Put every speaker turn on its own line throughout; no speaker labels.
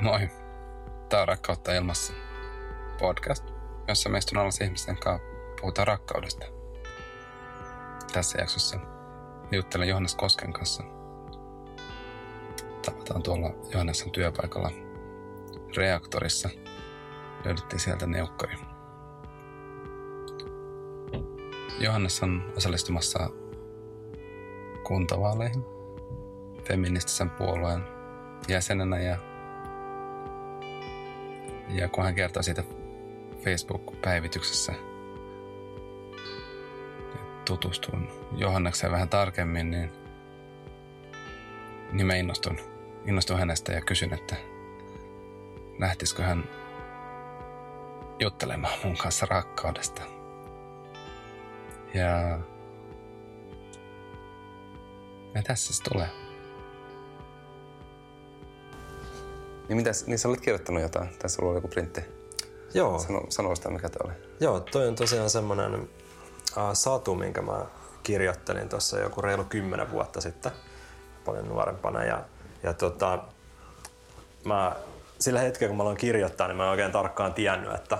Moi. Tää on Rakkautta ilmassa podcast, jossa meistä on ihmisten kanssa puhutaan rakkaudesta. Tässä jaksossa juttelen Johannes Kosken kanssa. Tavataan tuolla Johannessen työpaikalla reaktorissa. Löydettiin sieltä neukkari. Johannes on osallistumassa kuntavaaleihin feministisen puolueen jäsenenä ja, ja kun hän kertoi siitä Facebook-päivityksessä tutustuin Johannekseen vähän tarkemmin, niin, niin mä innostun, innostun hänestä ja kysyn, että lähtisikö hän juttelemaan mun kanssa rakkaudesta. Ja, ja tässä se tulee. Niin, mitäs, niin sä olet kirjoittanut jotain? Tässä sulla oli joku printti.
Joo.
Sano, sano sitä, mikä tämä oli.
Joo, toi on tosiaan semmoinen uh, satu, minkä mä kirjoittelin tuossa joku reilu kymmenen vuotta sitten, paljon nuorempana. Ja, ja tota, mä, sillä hetkellä, kun mä aloin kirjoittaa, niin mä en oikein tarkkaan tiennyt, että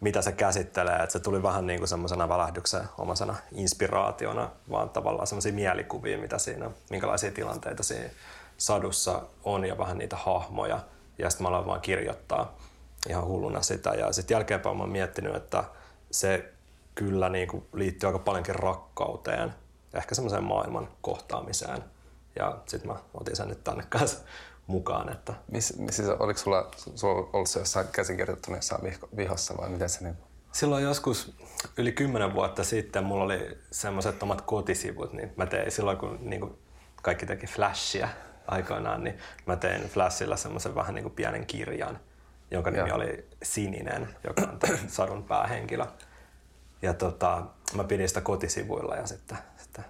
mitä se käsittelee. Että se tuli vähän niin kuin semmoisena välähdyksen omasena inspiraationa, vaan tavallaan semmoisia mielikuvia, mitä siinä, minkälaisia tilanteita siinä sadussa on ja vähän niitä hahmoja. Ja sitten mä aloin vaan kirjoittaa ihan hulluna sitä. Ja sitten jälkeenpäin mä oon miettinyt, että se kyllä niin kuin liittyy aika paljonkin rakkauteen, ehkä semmoiseen maailman kohtaamiseen. Ja sitten mä otin sen nyt tänne kanssa mukaan. Että...
Miss, siis oliko sulla, sulla ollut se jossain käsikirjoittuneessa vihossa vai miten se niin?
Silloin joskus yli kymmenen vuotta sitten mulla oli semmoiset omat kotisivut, niin mä tein silloin kun niin kuin kaikki teki flashia aikoinaan, niin mä tein Flashilla semmoisen vähän niin kuin pienen kirjan, jonka nimi ja. oli Sininen, joka on sadun päähenkilö. Ja tota, mä pidin sitä kotisivuilla ja sitten, sitten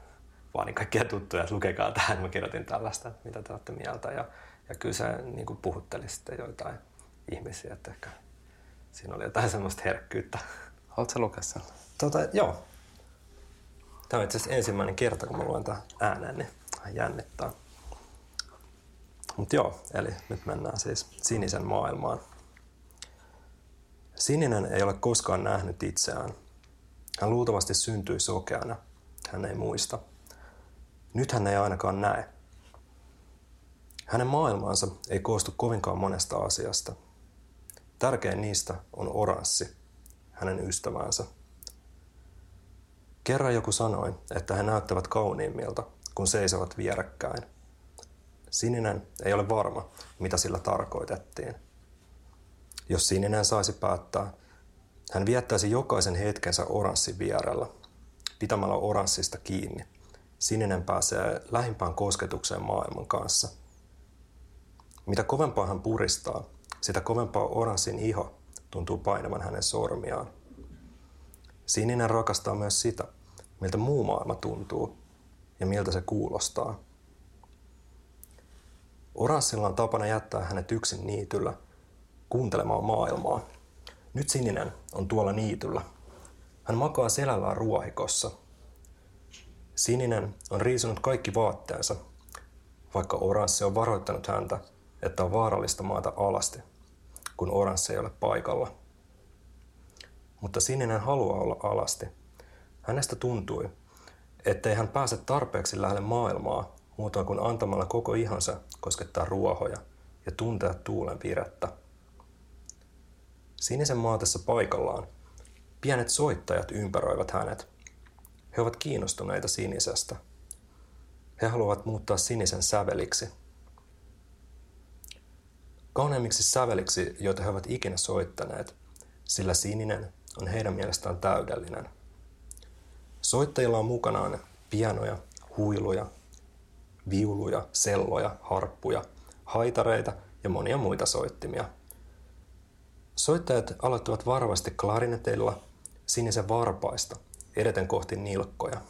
vaan kaikkia tuttuja, että lukekaa tähän. Mä kirjoitin tällaista, että mitä te olette mieltä. Ja, ja kyllä se niin kuin puhutteli sitten joitain ihmisiä, että ehkä siinä oli jotain semmoista herkkyyttä.
Haluatko sä lukea sen?
Tota, joo. Tämä on itse asiassa ensimmäinen kerta, kun mä luen tämän äänen, niin jännittää. Mutta joo, eli nyt mennään siis sinisen maailmaan. Sininen ei ole koskaan nähnyt itseään. Hän luultavasti syntyi sokeana. Hän ei muista. Nyt hän ei ainakaan näe. Hänen maailmansa ei koostu kovinkaan monesta asiasta. Tärkein niistä on oranssi, hänen ystävänsä. Kerran joku sanoi, että he näyttävät kauniimmilta, kun seisovat vierekkäin – Sininen ei ole varma, mitä sillä tarkoitettiin. Jos sininen saisi päättää, hän viettäisi jokaisen hetkensä oranssin vierellä, pitämällä oranssista kiinni. Sininen pääsee lähimpään kosketukseen maailman kanssa. Mitä kovempaa hän puristaa, sitä kovempaa oranssin iho tuntuu painavan hänen sormiaan. Sininen rakastaa myös sitä, miltä muu maailma tuntuu ja miltä se kuulostaa – Oranssilla on tapana jättää hänet yksin niityllä kuuntelemaan maailmaa. Nyt sininen on tuolla niityllä. Hän makaa selällään ruohikossa. Sininen on riisunut kaikki vaatteensa, vaikka oranssi on varoittanut häntä, että on vaarallista maata alasti, kun oranssi ei ole paikalla. Mutta sininen haluaa olla alasti. Hänestä tuntui, ettei hän pääse tarpeeksi lähelle maailmaa muutoin kuin antamalla koko ihonsa koskettaa ruohoja ja tuntea tuulen virettä. Sinisen maatessa paikallaan pienet soittajat ympäröivät hänet. He ovat kiinnostuneita sinisestä. He haluavat muuttaa sinisen säveliksi. Kauneimmiksi säveliksi, joita he ovat ikinä soittaneet, sillä sininen on heidän mielestään täydellinen. Soittajilla on mukanaan pianoja, huiluja, viuluja, selloja, harppuja, haitareita ja monia muita soittimia. Soittajat aloittavat varovasti klarineteilla sinisen varpaista edeten kohti nilkkoja.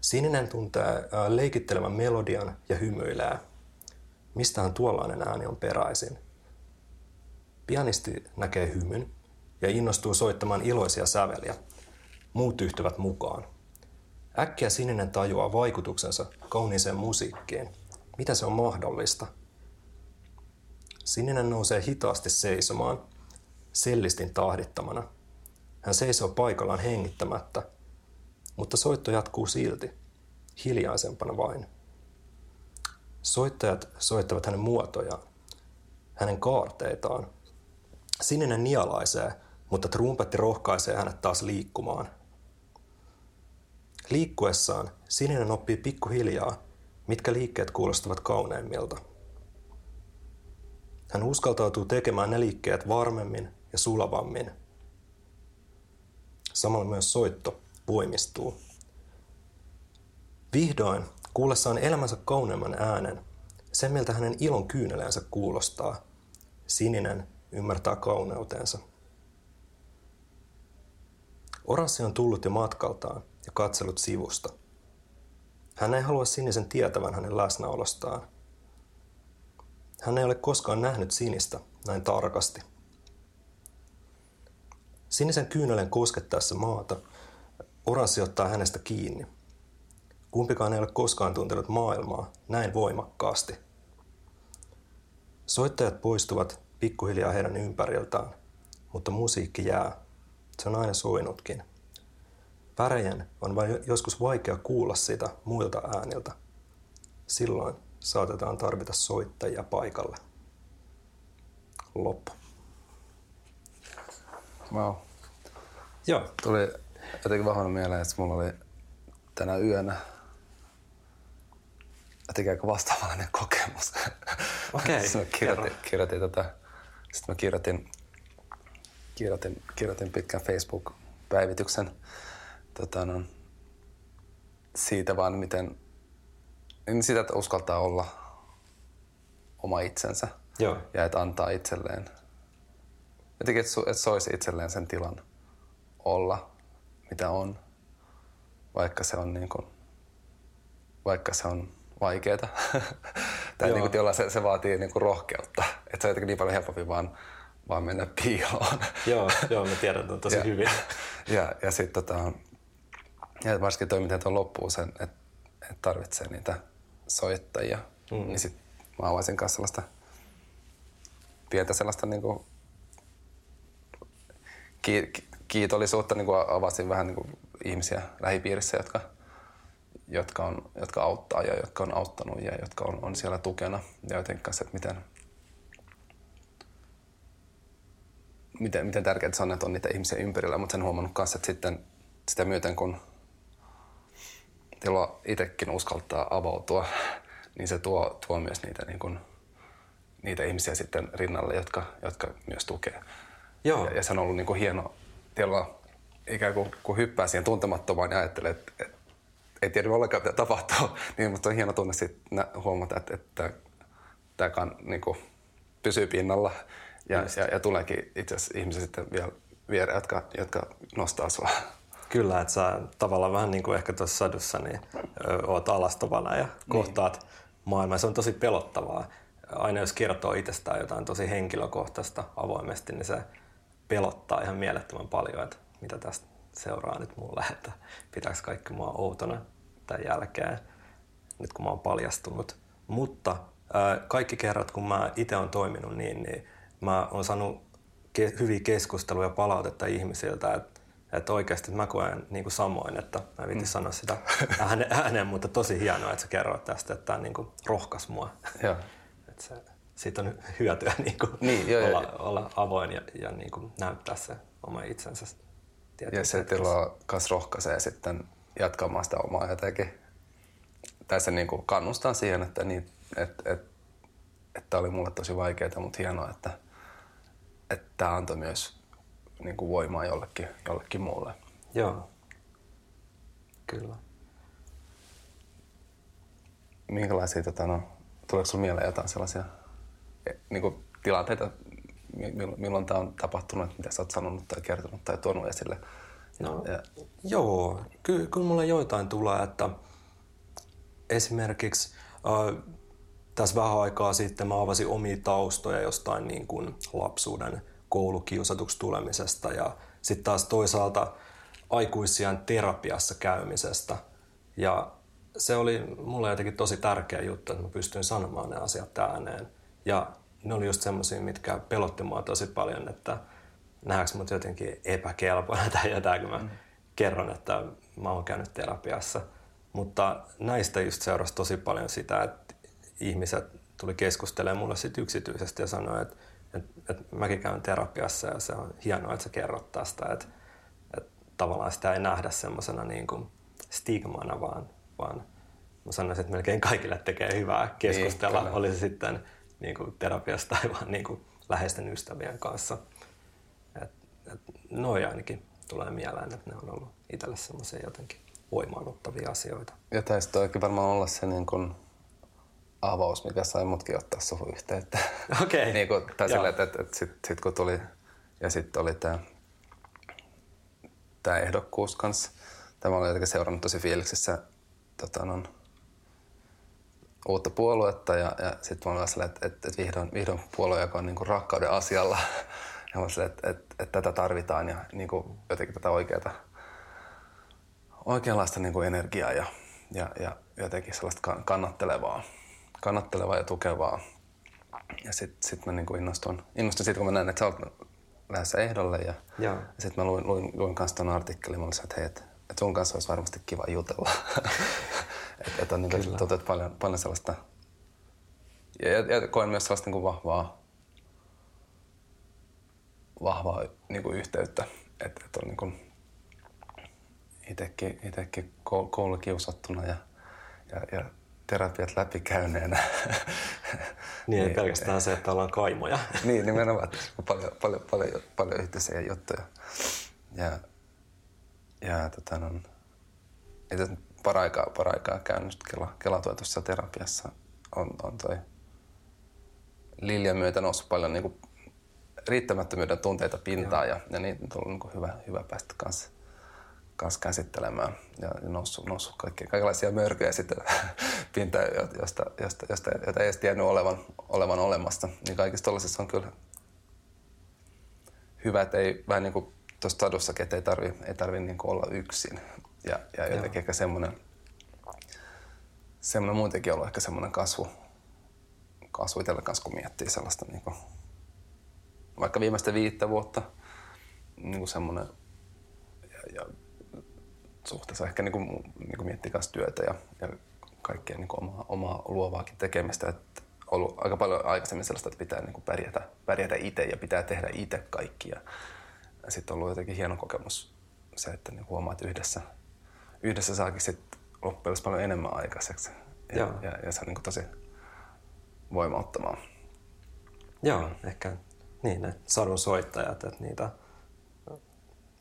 Sininen tuntee leikittelevän melodian ja hymyilee. Mistähän tuollainen ääni on peräisin? Pianisti näkee hymyn ja innostuu soittamaan iloisia säveliä. Muut yhtyvät mukaan. Äkkiä sininen tajuaa vaikutuksensa kauniiseen musiikkiin. Mitä se on mahdollista? Sininen nousee hitaasti seisomaan, sellistin tahdittamana. Hän seisoo paikallaan hengittämättä, mutta soitto jatkuu silti, hiljaisempana vain. Soittajat soittavat hänen muotojaan, hänen kaarteitaan. Sininen nialaisee, mutta trumpetti rohkaisee hänet taas liikkumaan. Liikkuessaan sininen oppii pikkuhiljaa, mitkä liikkeet kuulostavat kauneimmilta. Hän uskaltautuu tekemään ne liikkeet varmemmin ja sulavammin. Samalla myös soitto voimistuu. Vihdoin, kuullessaan elämänsä kauneimman äänen, sen miltä hänen ilon kyyneleensä kuulostaa, sininen ymmärtää kauneutensa. Oranssi on tullut jo matkaltaan ja katsellut sivusta. Hän ei halua sinisen tietävän hänen läsnäolostaan. Hän ei ole koskaan nähnyt sinistä näin tarkasti. Sinisen kyynelen koskettaessa maata, oranssi ottaa hänestä kiinni. Kumpikaan ei ole koskaan tuntenut maailmaa näin voimakkaasti. Soittajat poistuvat pikkuhiljaa heidän ympäriltään, mutta musiikki jää. Se on aina soinutkin. Värejen on vain joskus vaikea kuulla sitä muilta ääniltä. Silloin saatetaan tarvita soittajia paikalle. Loppu.
Wow.
Joo.
Tuli jotenkin vahvana mieleen, että mulla oli tänä yönä jotenkin aika vastaavanlainen kokemus.
Okei,
Sitten mä kirjoitin, kirjoitin, tota, sitten mä kirjoitin, kirjoitin, kirjoitin pitkän Facebook-päivityksen tota, no, siitä vaan, miten niin sitä, että uskaltaa olla oma itsensä
Joo.
ja että antaa itselleen, jotenkin, että, su, että soisi itselleen sen tilan olla, mitä on, vaikka se on niin kuin, vaikka se on vaikeeta. tai
Joo.
niin kuin, jolla se, se vaatii niin kuin rohkeutta. Että se on jotenkin niin paljon helpompi vaan, vaan mennä piiloon.
Joo, joo, mä tiedän ton tosi
Ja-
hyvin.
ja, ja sitten tota, ja varsinkin toi, miten tuo loppuu sen, että et tarvitsee niitä soittajia. Mm. Niin sit mä avaisin kanssa sellaista pientä sellaista niinku ki, ki- kiitollisuutta, niinku avasin vähän niinku ihmisiä lähipiirissä, jotka, jotka, on, jotka auttaa ja jotka on auttanut ja jotka on, on siellä tukena. Ja jotenkin kanssa, että miten, miten, miten tärkeää se on, että on niitä ihmisiä ympärillä, mutta sen huomannut kanssa, että sitten sitä myöten, kun tilaa itsekin uskaltaa avautua, niin se tuo, tuo myös niitä, niin kuin, niitä ihmisiä sitten rinnalle, jotka, jotka myös tukee.
Joo.
Ja, ja se on ollut niin kuin hieno tilalla ikään kuin kun hyppää siihen tuntemattomaan ja ajattelee, että, että ei tiedä ollenkaan mitä tapahtuu, niin mutta on hieno tunne sitten huomata, että, että tämä kan, niin kuin, pysyy pinnalla ja, ja, ja, tuleekin itse asiassa ihmisiä sitten vielä viereen, jotka, jotka nostaa sua.
Kyllä, että sä tavallaan vähän niin kuin ehkä tuossa sadussa, niin ö, oot alastavana ja kohtaat maailmaa. Se on tosi pelottavaa. Aina jos kertoo itsestään jotain tosi henkilökohtaista avoimesti, niin se pelottaa ihan mielettömän paljon, että mitä tästä seuraa nyt mulle, että pitääkö kaikki mua outona tämän jälkeen, nyt kun mä oon paljastunut. Mutta ää, kaikki kerrat, kun mä itse on toiminut niin, niin mä oon saanut ke- hyviä keskusteluja ja palautetta ihmisiltä, että että oikeasti mä koen niin kuin samoin, että mä en viitti sanoa sitä ääne- ääneen, mutta tosi hienoa, että sä kerroit tästä, että tämä niin kuin rohkas mua.
Joo.
Että se, siitä on hyötyä niin kuin
Niin, joo, joo.
olla, olla avoin ja, ja niin kuin näyttää se oma itsensä.
Ja se tilaa myös rohkaisee sitten jatkamaan sitä omaa jotenkin. Tai se niin kuin kannustaa siihen, että, niin, että, että, että tämä oli mulle tosi vaikeaa, mutta hienoa, että, että tämä antoi myös niin kuin voimaa jollekin, jollekin muulle.
Joo, kyllä.
Minkälaisia, tota, no, tuleeko sinulla mieleen jotain sellaisia eh, niin kuin tilanteita, mi- milloin, tämä on tapahtunut, mitä sä oot sanonut tai kertonut tai tuonut esille?
No,
Ja,
Joo, ky- kyllä mulla joitain tulee, että esimerkiksi äh, tässä vähän aikaa sitten mä avasin omia taustoja jostain niin kuin lapsuuden koulukiusatuksi tulemisesta ja sitten taas toisaalta aikuisian terapiassa käymisestä. Ja se oli mulle jotenkin tosi tärkeä juttu, että mä pystyin sanomaan ne asiat ääneen. Ja ne oli just semmoisia, mitkä pelotti mua tosi paljon, että nähdäänkö mut jotenkin epäkelpoina tai jotain, kun mä mm. kerron, että mä oon käynyt terapiassa. Mutta näistä just seurasi tosi paljon sitä, että ihmiset tuli keskustelemaan mulle sit yksityisesti ja sanoi, että, että, että mäkin käyn terapiassa ja se on hienoa, että sä kerrot tästä. Että, että tavallaan sitä ei nähdä semmoisena niin kuin stigmana, vaan, vaan mä sanoisin, että melkein kaikille tekee hyvää keskustella, niin, oli se sitten niin kuin terapiasta tai vaan niin kuin läheisten ystävien kanssa. Et, et noi ainakin tulee mieleen, että ne on ollut itselle semmoisia jotenkin voimaannuttavia asioita.
Ja taisi toikin varmaan olla se niin kuin avaus, mikä sai mutkin ottaa suhun yhteyttä.
Okei. Okay.
niin kuin, tai sille, että, että, että sitten sit kun tuli, ja sitten oli tämä tää ehdokkuus kanssa. Tämä oli jotenkin seurannut tosi fiiliksissä tota, non, uutta puoluetta ja, ja sitten mä olin että, että, että vihdoin, vihdoin puolue, joka on niin kuin rakkauden asialla. Ja mä olin, että, että, että, tätä tarvitaan ja niin kuin jotenkin tätä oikeata, oikeanlaista niin kuin energiaa ja, ja, ja jotenkin sellaista kannattelevaa, kannattelevaa ja tukevaa. Ja sitten sit mä niin kuin innostun, innostun siitä, kun mä näin, että sä oot lähdössä ehdolle. Ja, ja sitten mä luin, luin, luin kanssa ton artikkelin. Mä olin, että hei, että, että sun kanssa olisi varmasti kiva jutella. että et on niin kuin, tuntuu, että paljon, paljon sellaista... Ja, ja, ja koen myös sellaista niin kuin vahvaa, vahvaa niin kuin yhteyttä. Että et on niin kuin itekin, itekin koulukiusattuna ja, ja, ja terapiat läpikäyneenä.
niin, ei pelkästään se, että ollaan kaimoja.
niin, nimenomaan, paljon, paljon, paljon, paljon yhteisiä juttuja. Ja, ja tota, no, itse paraikaa, paraikaa käynyt Kela, kelatuetussa terapiassa on, on toi Liljan myötä noussut paljon niin kuin riittämättömyyden tunteita pintaan ja, ja niitä on tullut niin kuin hyvä, hyvä päästä kanssa kanssa käsittelemään ja noussut, noussut kaikki, kaikenlaisia mörköjä sitten pintaan, josta, josta, josta, jota ei edes tiennyt olevan, olevan olemassa. Niin kaikissa tuollaisissa on kyllä hyvä, että ei vähän niin kuin tuossa sadussakin, että ei tarvi, ei tarvi niin kuin olla yksin. Ja, ja jotenkin ehkä semmoinen, semmoinen muutenkin ollut ehkä semmoinen kasvu, kasvu itsellä kanssa, kun miettii sellaista niin kuin, vaikka viimeistä viittä vuotta, niin kuin semmoinen ja, ja suhteessa ehkä niin kuin, niin kuin miettii kanssa työtä ja, ja kaikkea niin kuin omaa, omaa luovaakin tekemistä. Että ollut aika paljon aikaisemmin sellaista, että pitää niin kuin pärjätä, pärjätä itse ja pitää tehdä itse kaikki. Ja, ja sitten on ollut jotenkin hieno kokemus se, että niin huomaa, että yhdessä, yhdessä saakin sitten loppujen paljon enemmän aikaiseksi. Ja, Joo. ja, ja se on niin kuin tosi voimauttamaan.
Joo, ehkä niin ne sadun soittajat, että niitä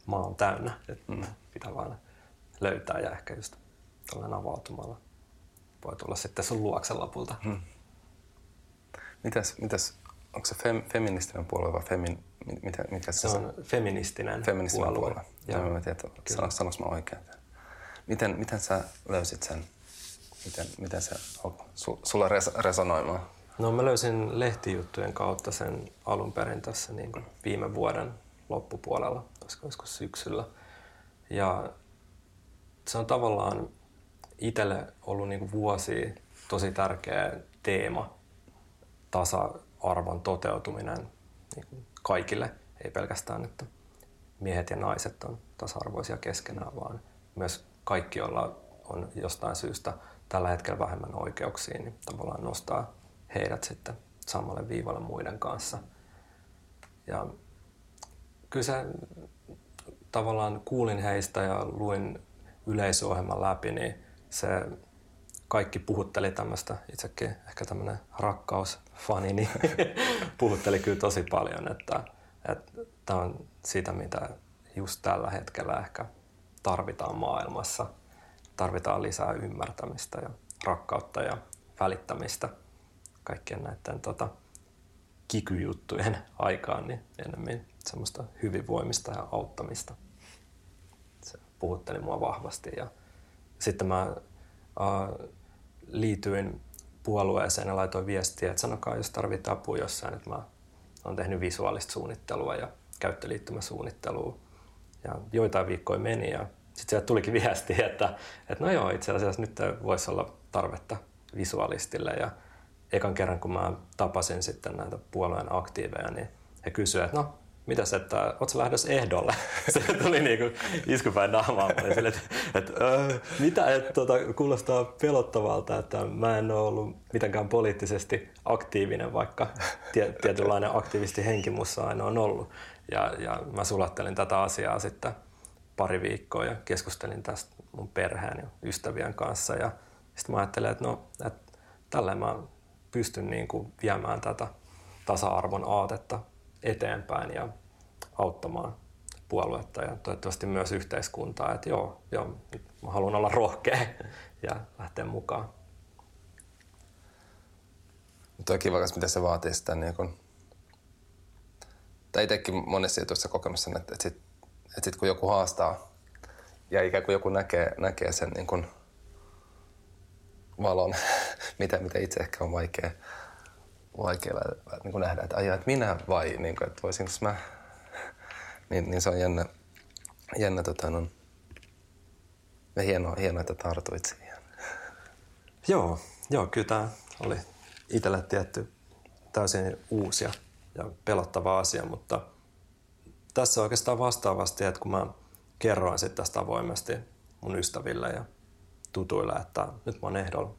maa on täynnä. Että mm. pitää vaan löytää ja ehkä just tuollainen avautumalla voi tulla sitten sun luoksen lopulta. Hmm.
Mitäs, mitäs, onko se fem, feministinen puolue vai femin, mitä, mikä se,
se on? Feministinen,
feministinen puolue. puolue. Joo, mä tiedän, sanoinko, sanoinko mä oikein. Miten, miten sä löysit sen? Miten, miten se su, sulla res, resonoimaan?
No mä löysin lehtijuttujen kautta sen alun perin tässä niin kuin viime vuoden loppupuolella, olisiko joskus syksyllä. Ja se on tavallaan itselle ollut niin vuosi tosi tärkeä teema, tasa-arvon toteutuminen niin kaikille, ei pelkästään, että miehet ja naiset on tasa-arvoisia keskenään, vaan myös kaikki, joilla on jostain syystä tällä hetkellä vähemmän oikeuksia, niin tavallaan nostaa heidät sitten samalle viivalle muiden kanssa. Ja kyllä se tavallaan kuulin heistä ja luin yleisöohjelman läpi, niin se kaikki puhutteli tämmöistä, itsekin ehkä tämmöinen rakkausfani, niin puhutteli kyllä tosi paljon, että, että tämä on sitä, mitä just tällä hetkellä ehkä tarvitaan maailmassa. Tarvitaan lisää ymmärtämistä ja rakkautta ja välittämistä kaikkien näiden tota, kikyjuttujen aikaan, niin enemmän semmoista hyvinvoimista ja auttamista puhutteli mua vahvasti. Ja sitten mä äh, liityin puolueeseen ja laitoin viestiä, että sanokaa, jos tarvitaan apua jossain, että mä olen tehnyt visuaalista suunnittelua ja käyttöliittymäsuunnittelua. Ja joitain viikkoja meni ja sitten sieltä tulikin viesti, että, että no joo, itse asiassa nyt voisi olla tarvetta visuaalistille ja, ekan kerran kun mä tapasin sitten näitä puolueen aktiiveja, niin he kysyivät, että no mitäs, että ootko lähdössä ehdolle? Se tuli niinku iskupäin naamaan. Sille, että, että mitä, että tota, kuulostaa pelottavalta, että mä en ole ollut mitenkään poliittisesti aktiivinen, vaikka tie, tietynlainen aktivisti henki mussa aina on ollut. Ja, ja mä sulattelin tätä asiaa sitten pari viikkoa ja keskustelin tästä mun perheen ja ystävien kanssa. Ja sitten mä ajattelin, että no, että tälleen mä pystyn niin kuin viemään tätä tasa-arvon aatetta eteenpäin ja auttamaan puoluetta ja toivottavasti myös yhteiskuntaa, että joo, joo mä haluan olla rohkea ja lähteä mukaan.
Mutta on kiva, mitä se vaatii sitä niin kun, tai itsekin monessa jutuissa kokenut sen, että, että, sit, että sit kun joku haastaa ja ikään kuin joku näkee, näkee sen niin kun valon, mitä, mitä itse ehkä on vaikea, vaikea niin kuin nähdä, että ajaa, että minä vai, niin kuin, että voisinko mä, niin, niin se on jännä, jännä tota, no, ja hienoa, hienoa, että tartuit siihen.
Joo, joo kyllä tämä oli itselle tietty täysin uusi ja, pelottava asia, mutta tässä oikeastaan vastaavasti, että kun mä kerroin sitten tästä avoimesti mun ystäville ja tutuille, että nyt mä oon ehdolla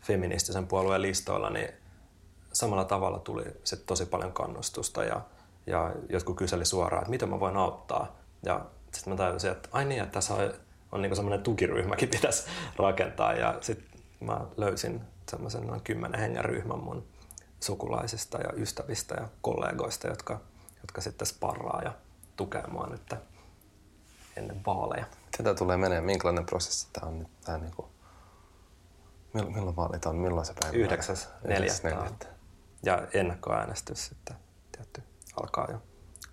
feministisen puolueen listoilla, niin samalla tavalla tuli sit tosi paljon kannustusta ja, ja jotkut kyseli suoraan, että miten mä voin auttaa. Ja sitten mä tajusin, että ai niin, että tässä on, on niinku semmoinen tukiryhmäkin pitäisi rakentaa ja sitten mä löysin semmoisen noin kymmenen hengen ryhmän mun sukulaisista ja ystävistä ja kollegoista, jotka, jotka sitten sparraa ja tukee mua nyt ennen vaaleja.
Tätä tulee menee, minkälainen prosessi tämä on nyt? Tämä niin kuin, milloin vaalit on? Milloin se päivä?
9.4. Ja ennakkoäänestys sitten tietty alkaa jo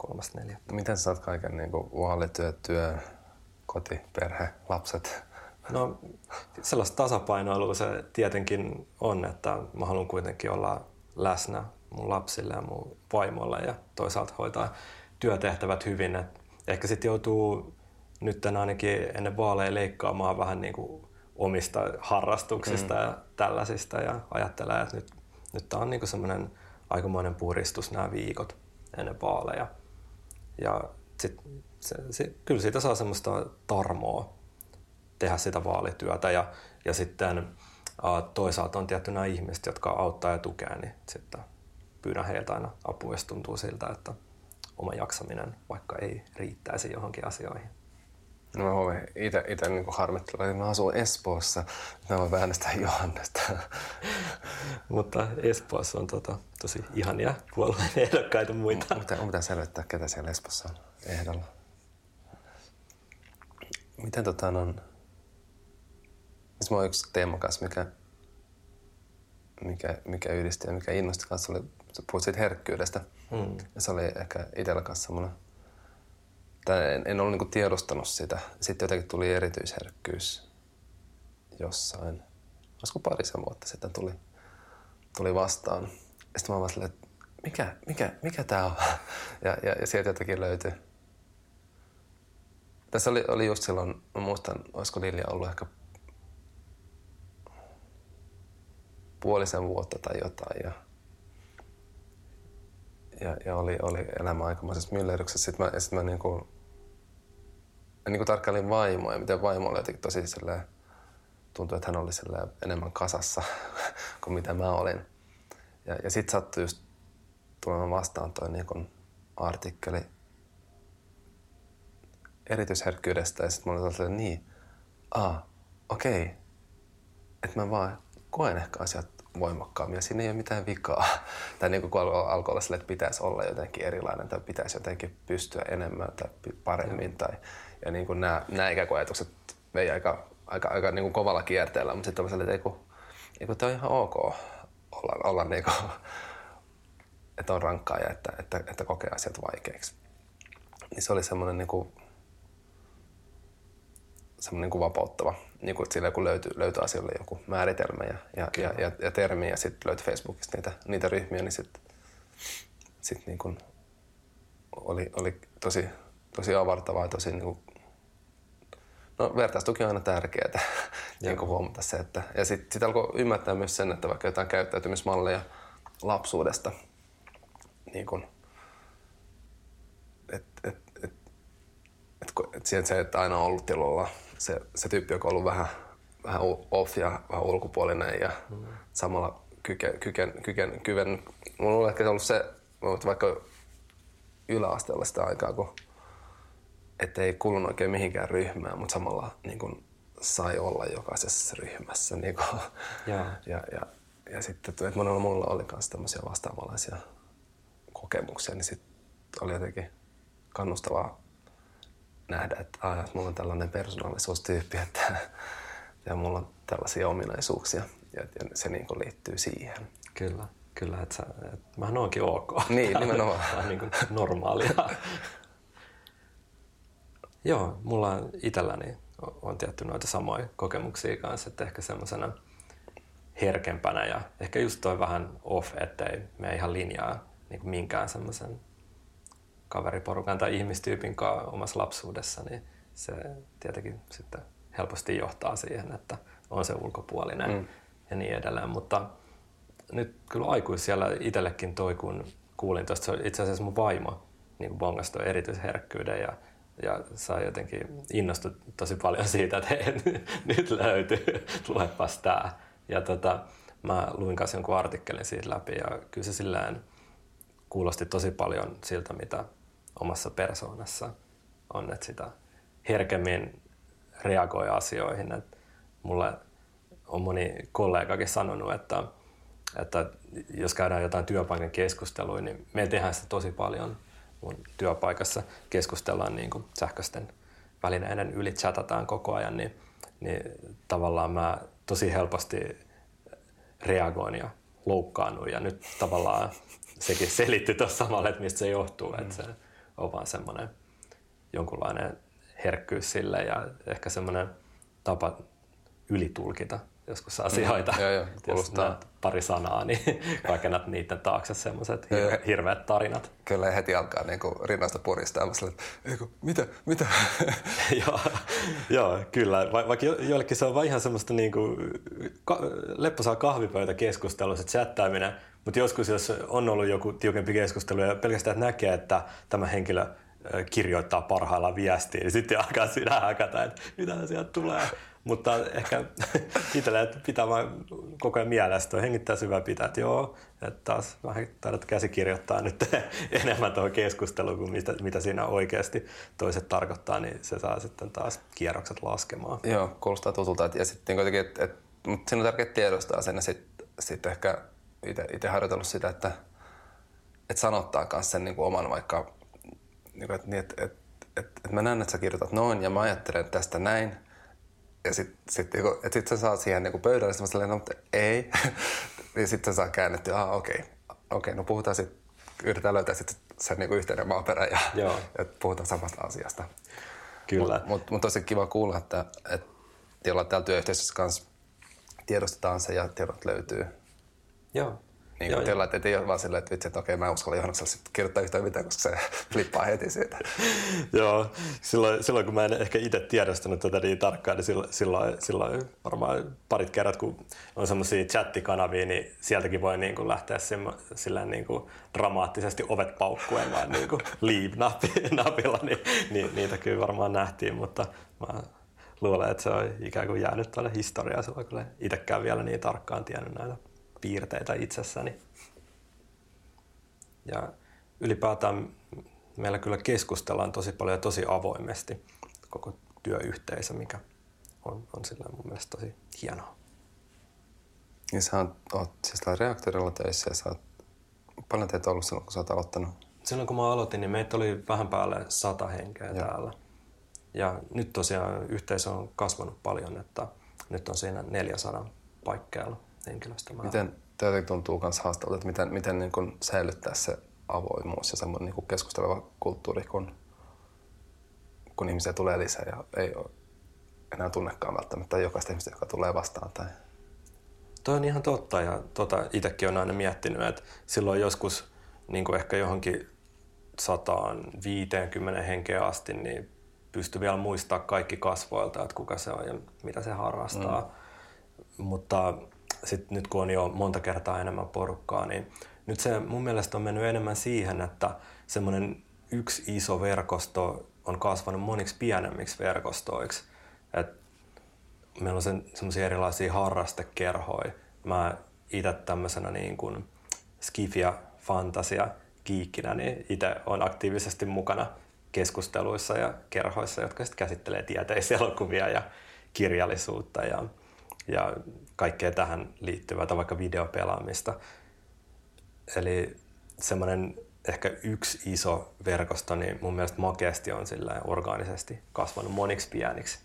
3.4.
Miten sä saat kaiken niin kuin vaalityö, työ, koti, perhe, lapset?
No sellaista tasapainoilua se tietenkin on, että mä haluan kuitenkin olla läsnä mun lapsille ja mun vaimolle ja toisaalta hoitaa työtehtävät hyvin. Et ehkä sitten joutuu nyt ainakin ennen vaaleja leikkaamaan vähän niin kuin omista harrastuksista mm. ja tällaisista ja ajattelee, että nyt, nyt tämä on niin semmoinen aikamoinen puristus nämä viikot ennen vaaleja. Ja sit, se, se, kyllä siitä saa semmoista tarmoa tehdä sitä vaalityötä ja, ja sitten toisaalta on tietty nämä ihmiset, jotka auttaa ja tukee, niin sitten pyydän heiltä aina apua, jos tuntuu siltä, että oma jaksaminen vaikka ei riittäisi johonkin asioihin.
No mä huomaan itse, itse niin harmittelen, että mä asun Espoossa. Mä voin äänestää Johannesta.
Mutta Espoossa on tota, tosi ihania puolueen ehdokkaita muita.
Mutta on pitää selvittää, ketä siellä Espoossa on ehdolla. Miten tota on... Siis mulla on yksi teema kanssa, mikä, mikä, mikä yhdisti ja mikä innosti kanssa, oli, sä puhuit siitä herkkyydestä. Mm. Ja se oli ehkä itsellä kanssa semmoinen tai en, en ollut niinku tiedostanut sitä. Sitten jotenkin tuli erityisherkkyys jossain, olisiko parisen vuotta sitten tuli, tuli vastaan. Sitten mä vaan silleen, että mikä, mikä, mikä tää on? Ja, ja, ja sieltä jotenkin löytyi. Tässä oli, oli just silloin, mä muistan, olisiko Lilja ollut ehkä puolisen vuotta tai jotain. Ja, ja, ja oli, oli elämä aikamoisessa myllerryksessä. Sitten mä, sit mä niinku, niin kuin tarkkailin vaimoa ja miten vaimo oli jotenkin tosi silleen, tuntui, että hän oli enemmän kasassa kuin mitä mä olin. Ja, ja sitten sattui just tulemaan vastaan toi niin artikkeli erityisherkkyydestä ja sitten mä olin sellainen, niin, aa, okei, okay. että mä vaan koen ehkä asiat voimakkaammin ja siinä ei ole mitään vikaa. Tai niin kuin alkoi olla sille, että pitäisi olla jotenkin erilainen tai pitäisi jotenkin pystyä enemmän tai paremmin. Tai, ja niin kuin nämä, nämä ikään kuin ajatukset vei aika, aika, aika niin kuin kovalla kierteellä, mutta sitten sellainen, että ei kun, ei kun tämä on ihan ok olla, olla niin kuin, että on rankkaa ja että, että, että kokee asiat vaikeiksi. Niin se oli semmoinen niin kuin, semmoinen niin kuin vapauttava, niin kuin, sillä kun löytyi, löytyi asioille joku määritelmä ja, ja, ja, ja, ja termi ja sitten löytyi Facebookista niitä, niitä ryhmiä, niin sitten sit niin kuin oli, oli tosi, tosi avartavaa ja tosi niin kuin No vertaistuki on aina tärkeää niin huomata se. Että, ja sitten sit alkoi ymmärtää myös sen, että vaikka jotain käyttäytymismalleja lapsuudesta, niin kuin, et, et, et, et, et siihen se, että aina on ollut tilalla se, se tyyppi, joka on ollut vähän, vähän off ja vähän ulkopuolinen ja mm. samalla kyken, kyken, kyken, kyven. Mulla on ehkä ollut se, vaikka yläasteella sitä aikaa, kun ei kuulunut oikein mihinkään ryhmään, mutta samalla niin kuin, sai olla jokaisessa ryhmässä. Niin kuin, ja. Ja, ja, ja sitten, että monella muulla oli myös tämmöisiä vastaavanlaisia kokemuksia, niin sitten oli jotenkin kannustavaa nähdä, että, aah, että mulla on tällainen persoonallisuustyyppi, että ja mulla on tällaisia ominaisuuksia ja, ja se niin kuin liittyy siihen.
Kyllä, kyllä, että, sä, että mähän oonkin ok.
Niin, nimenomaan.
Tämä on niin kuin normaalia. Joo, mulla on itselläni on tietty noita samoja kokemuksia kanssa, että ehkä semmoisena herkempänä ja ehkä just toi vähän off, ettei me ihan linjaa niin kuin minkään semmoisen kaveriporukan tai ihmistyypin kanssa omassa lapsuudessa, niin se tietenkin sitten helposti johtaa siihen, että on se ulkopuolinen mm. ja niin edelleen. Mutta nyt kyllä aikuis siellä itsellekin toi, kun kuulin tuosta, itse asiassa mun vaimo niin bongasi erityisherkkyyden ja ja sai jotenkin innostut tosi paljon siitä, että hei, nyt löytyy, luepas tää. Ja tota, mä luin kanssa jonkun artikkelin siitä läpi ja kyllä se silleen kuulosti tosi paljon siltä, mitä omassa persoonassa on, että sitä herkemmin reagoi asioihin. Et mulle on moni kollegakin sanonut, että, että jos käydään jotain työpaikan keskustelua, niin me tehdään sitä tosi paljon mun työpaikassa. Keskustellaan niin kuin sähköisten välineiden yli, chatataan koko ajan, niin, niin tavallaan mä tosi helposti reagoin ja loukkaannut ja nyt tavallaan sekin selitti tuossa samalla, että mistä se johtuu, mm. että se on vaan semmoinen jonkunlainen herkkyys sille ja ehkä semmoinen tapa ylitulkita joskus asioita. Mm, joo, joo, pari sanaa, niin rakennat niiden taakse semmoiset hir- hirveät tarinat.
Kyllä heti alkaa niin kuin rinnasta puristaa. Mä että mitä, mitä?
joo, joo, kyllä. Va- vaikka jo- joillekin se on vain ihan semmoista niin kuin, ka- lepposaa kahvipöytäkeskustelua, se chattaaminen. Mutta joskus, jos on ollut joku tiukempi keskustelu ja pelkästään että näkee, että tämä henkilö kirjoittaa parhaillaan viestiä, niin sitten alkaa siinä hakata, että mitä sieltä tulee. Mutta ehkä itsellä pitää vaan koko ajan mielessä, hengittää syvää pitää, että joo, että taas vähän taidat käsikirjoittaa nyt enemmän tuohon keskusteluun kuin mitä, mitä siinä oikeasti toiset tarkoittaa, niin se saa sitten taas kierrokset laskemaan.
Joo, kuulostaa tutulta. Ja sitten kuitenkin, että, että, mutta siinä on tärkeää tiedostaa sen ja sitten sit ehkä itse harjoitellut sitä, että, että sanottaa myös sen niin kuin oman vaikka, niin kuin, että, että, että, että, että mä näen, että sä kirjoitat noin ja mä ajattelen tästä näin – ja sitten sit, niinku, et sit sä saa siihen niinku pöydälle semmoiselle, no mutta ei. niin sitten sä saa käännettyä, ah okei, okay. okei, okay, no puhutaan sitten, yritetään löytää sitten sen niinku yhteinen maaperä ja, Joo. ja puhutaan samasta asiasta.
Kyllä.
Mutta mut, mut tosi kiva kuulla, että, että täällä työyhteisössä kanssa tiedostetaan se ja tiedot löytyy.
Joo.
Niin kuin teillä, että ei ole vaan silleen, että vitsi, että okei, mä en uskalla Johannekselle kirjoittaa yhtään mitään, koska se flippaa heti siitä.
Joo, silloin, silloin kun mä en ehkä itse tiedostanut tätä niin tarkkaan, niin silloin, silloin, silloin varmaan parit kerrat, kun on semmoisia chattikanavia, niin sieltäkin voi niin kuin lähteä silleen niin kuin dramaattisesti ovet paukkuen vaan niin kuin leave-napilla, niin, niin, niitä kyllä varmaan nähtiin, mutta mä luulen, että se on ikään kuin jäänyt tuonne historiaan silloin, kun itsekään vielä niin tarkkaan tiennyt näitä piirteitä itsessäni. Ja ylipäätään meillä kyllä keskustellaan tosi paljon ja tosi avoimesti koko työyhteisö, mikä on, on sillä mun mielestä tosi hienoa.
Niin sä oot siis reaktorilla töissä ja sä oot, paljon teitä ollut silloin, kun sä oot aloittanut?
Silloin kun mä aloitin, niin meitä oli vähän päälle sata henkeä ja. täällä. Ja nyt tosiaan yhteisö on kasvanut paljon, että nyt on siinä 400 paikkeilla henkilöstömäärä.
Miten teille tuntuu myös haastavalta, että miten, miten niin kuin säilyttää se avoimuus ja semmoinen niin kuin keskusteleva kulttuuri, kun, kun ihmisiä tulee lisää ja ei ole enää tunnekaan välttämättä jokaista ihmistä, joka tulee vastaan. Tai...
Toi on ihan totta ja tota, itsekin olen aina miettinyt, että silloin joskus niin kuin ehkä johonkin 150 henkeä asti, niin pysty vielä muistaa kaikki kasvoilta, että kuka se on ja mitä se harrastaa. Mm. Mutta sitten nyt kun on jo monta kertaa enemmän porukkaa, niin nyt se mun mielestä on mennyt enemmän siihen, että semmoinen yksi iso verkosto on kasvanut moniksi pienemmiksi verkostoiksi. Et meillä on sen, semmoisia erilaisia harrastekerhoja. Mä itse tämmöisenä niin kuin skifia fantasia kiikkinä, niin itse on aktiivisesti mukana keskusteluissa ja kerhoissa, jotka sitten käsittelee tieteiselokuvia ja kirjallisuutta ja, ja kaikkea tähän liittyvää, tai vaikka videopelaamista. Eli semmoinen ehkä yksi iso verkosto, niin mun mielestä makeasti on sillä orgaanisesti kasvanut moniksi pieniksi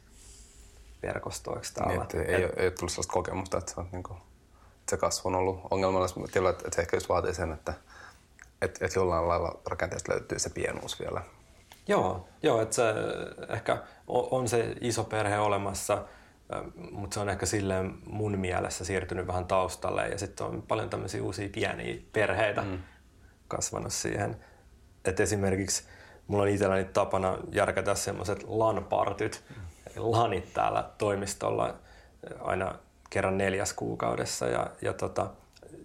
verkostoiksi täällä.
Niin, ei, ei, ei, tullut sellaista kokemusta, että se, on, niin kuin, että se kasvu on ollut ongelmallista. Tiedän, että, että se ehkä just vaatii sen, että, että, että jollain lailla rakenteesta löytyy se pienuus vielä.
Joo, joo että se ehkä on se iso perhe olemassa, mutta se on ehkä silleen mun mielessä siirtynyt vähän taustalle ja sitten on paljon tämmöisiä uusia pieniä perheitä mm. kasvanut siihen. Et esimerkiksi mulla on itselläni tapana järkätä semmoiset LAN-partyt, mm. eli LANit täällä toimistolla aina kerran neljäs kuukaudessa ja, ja, tota,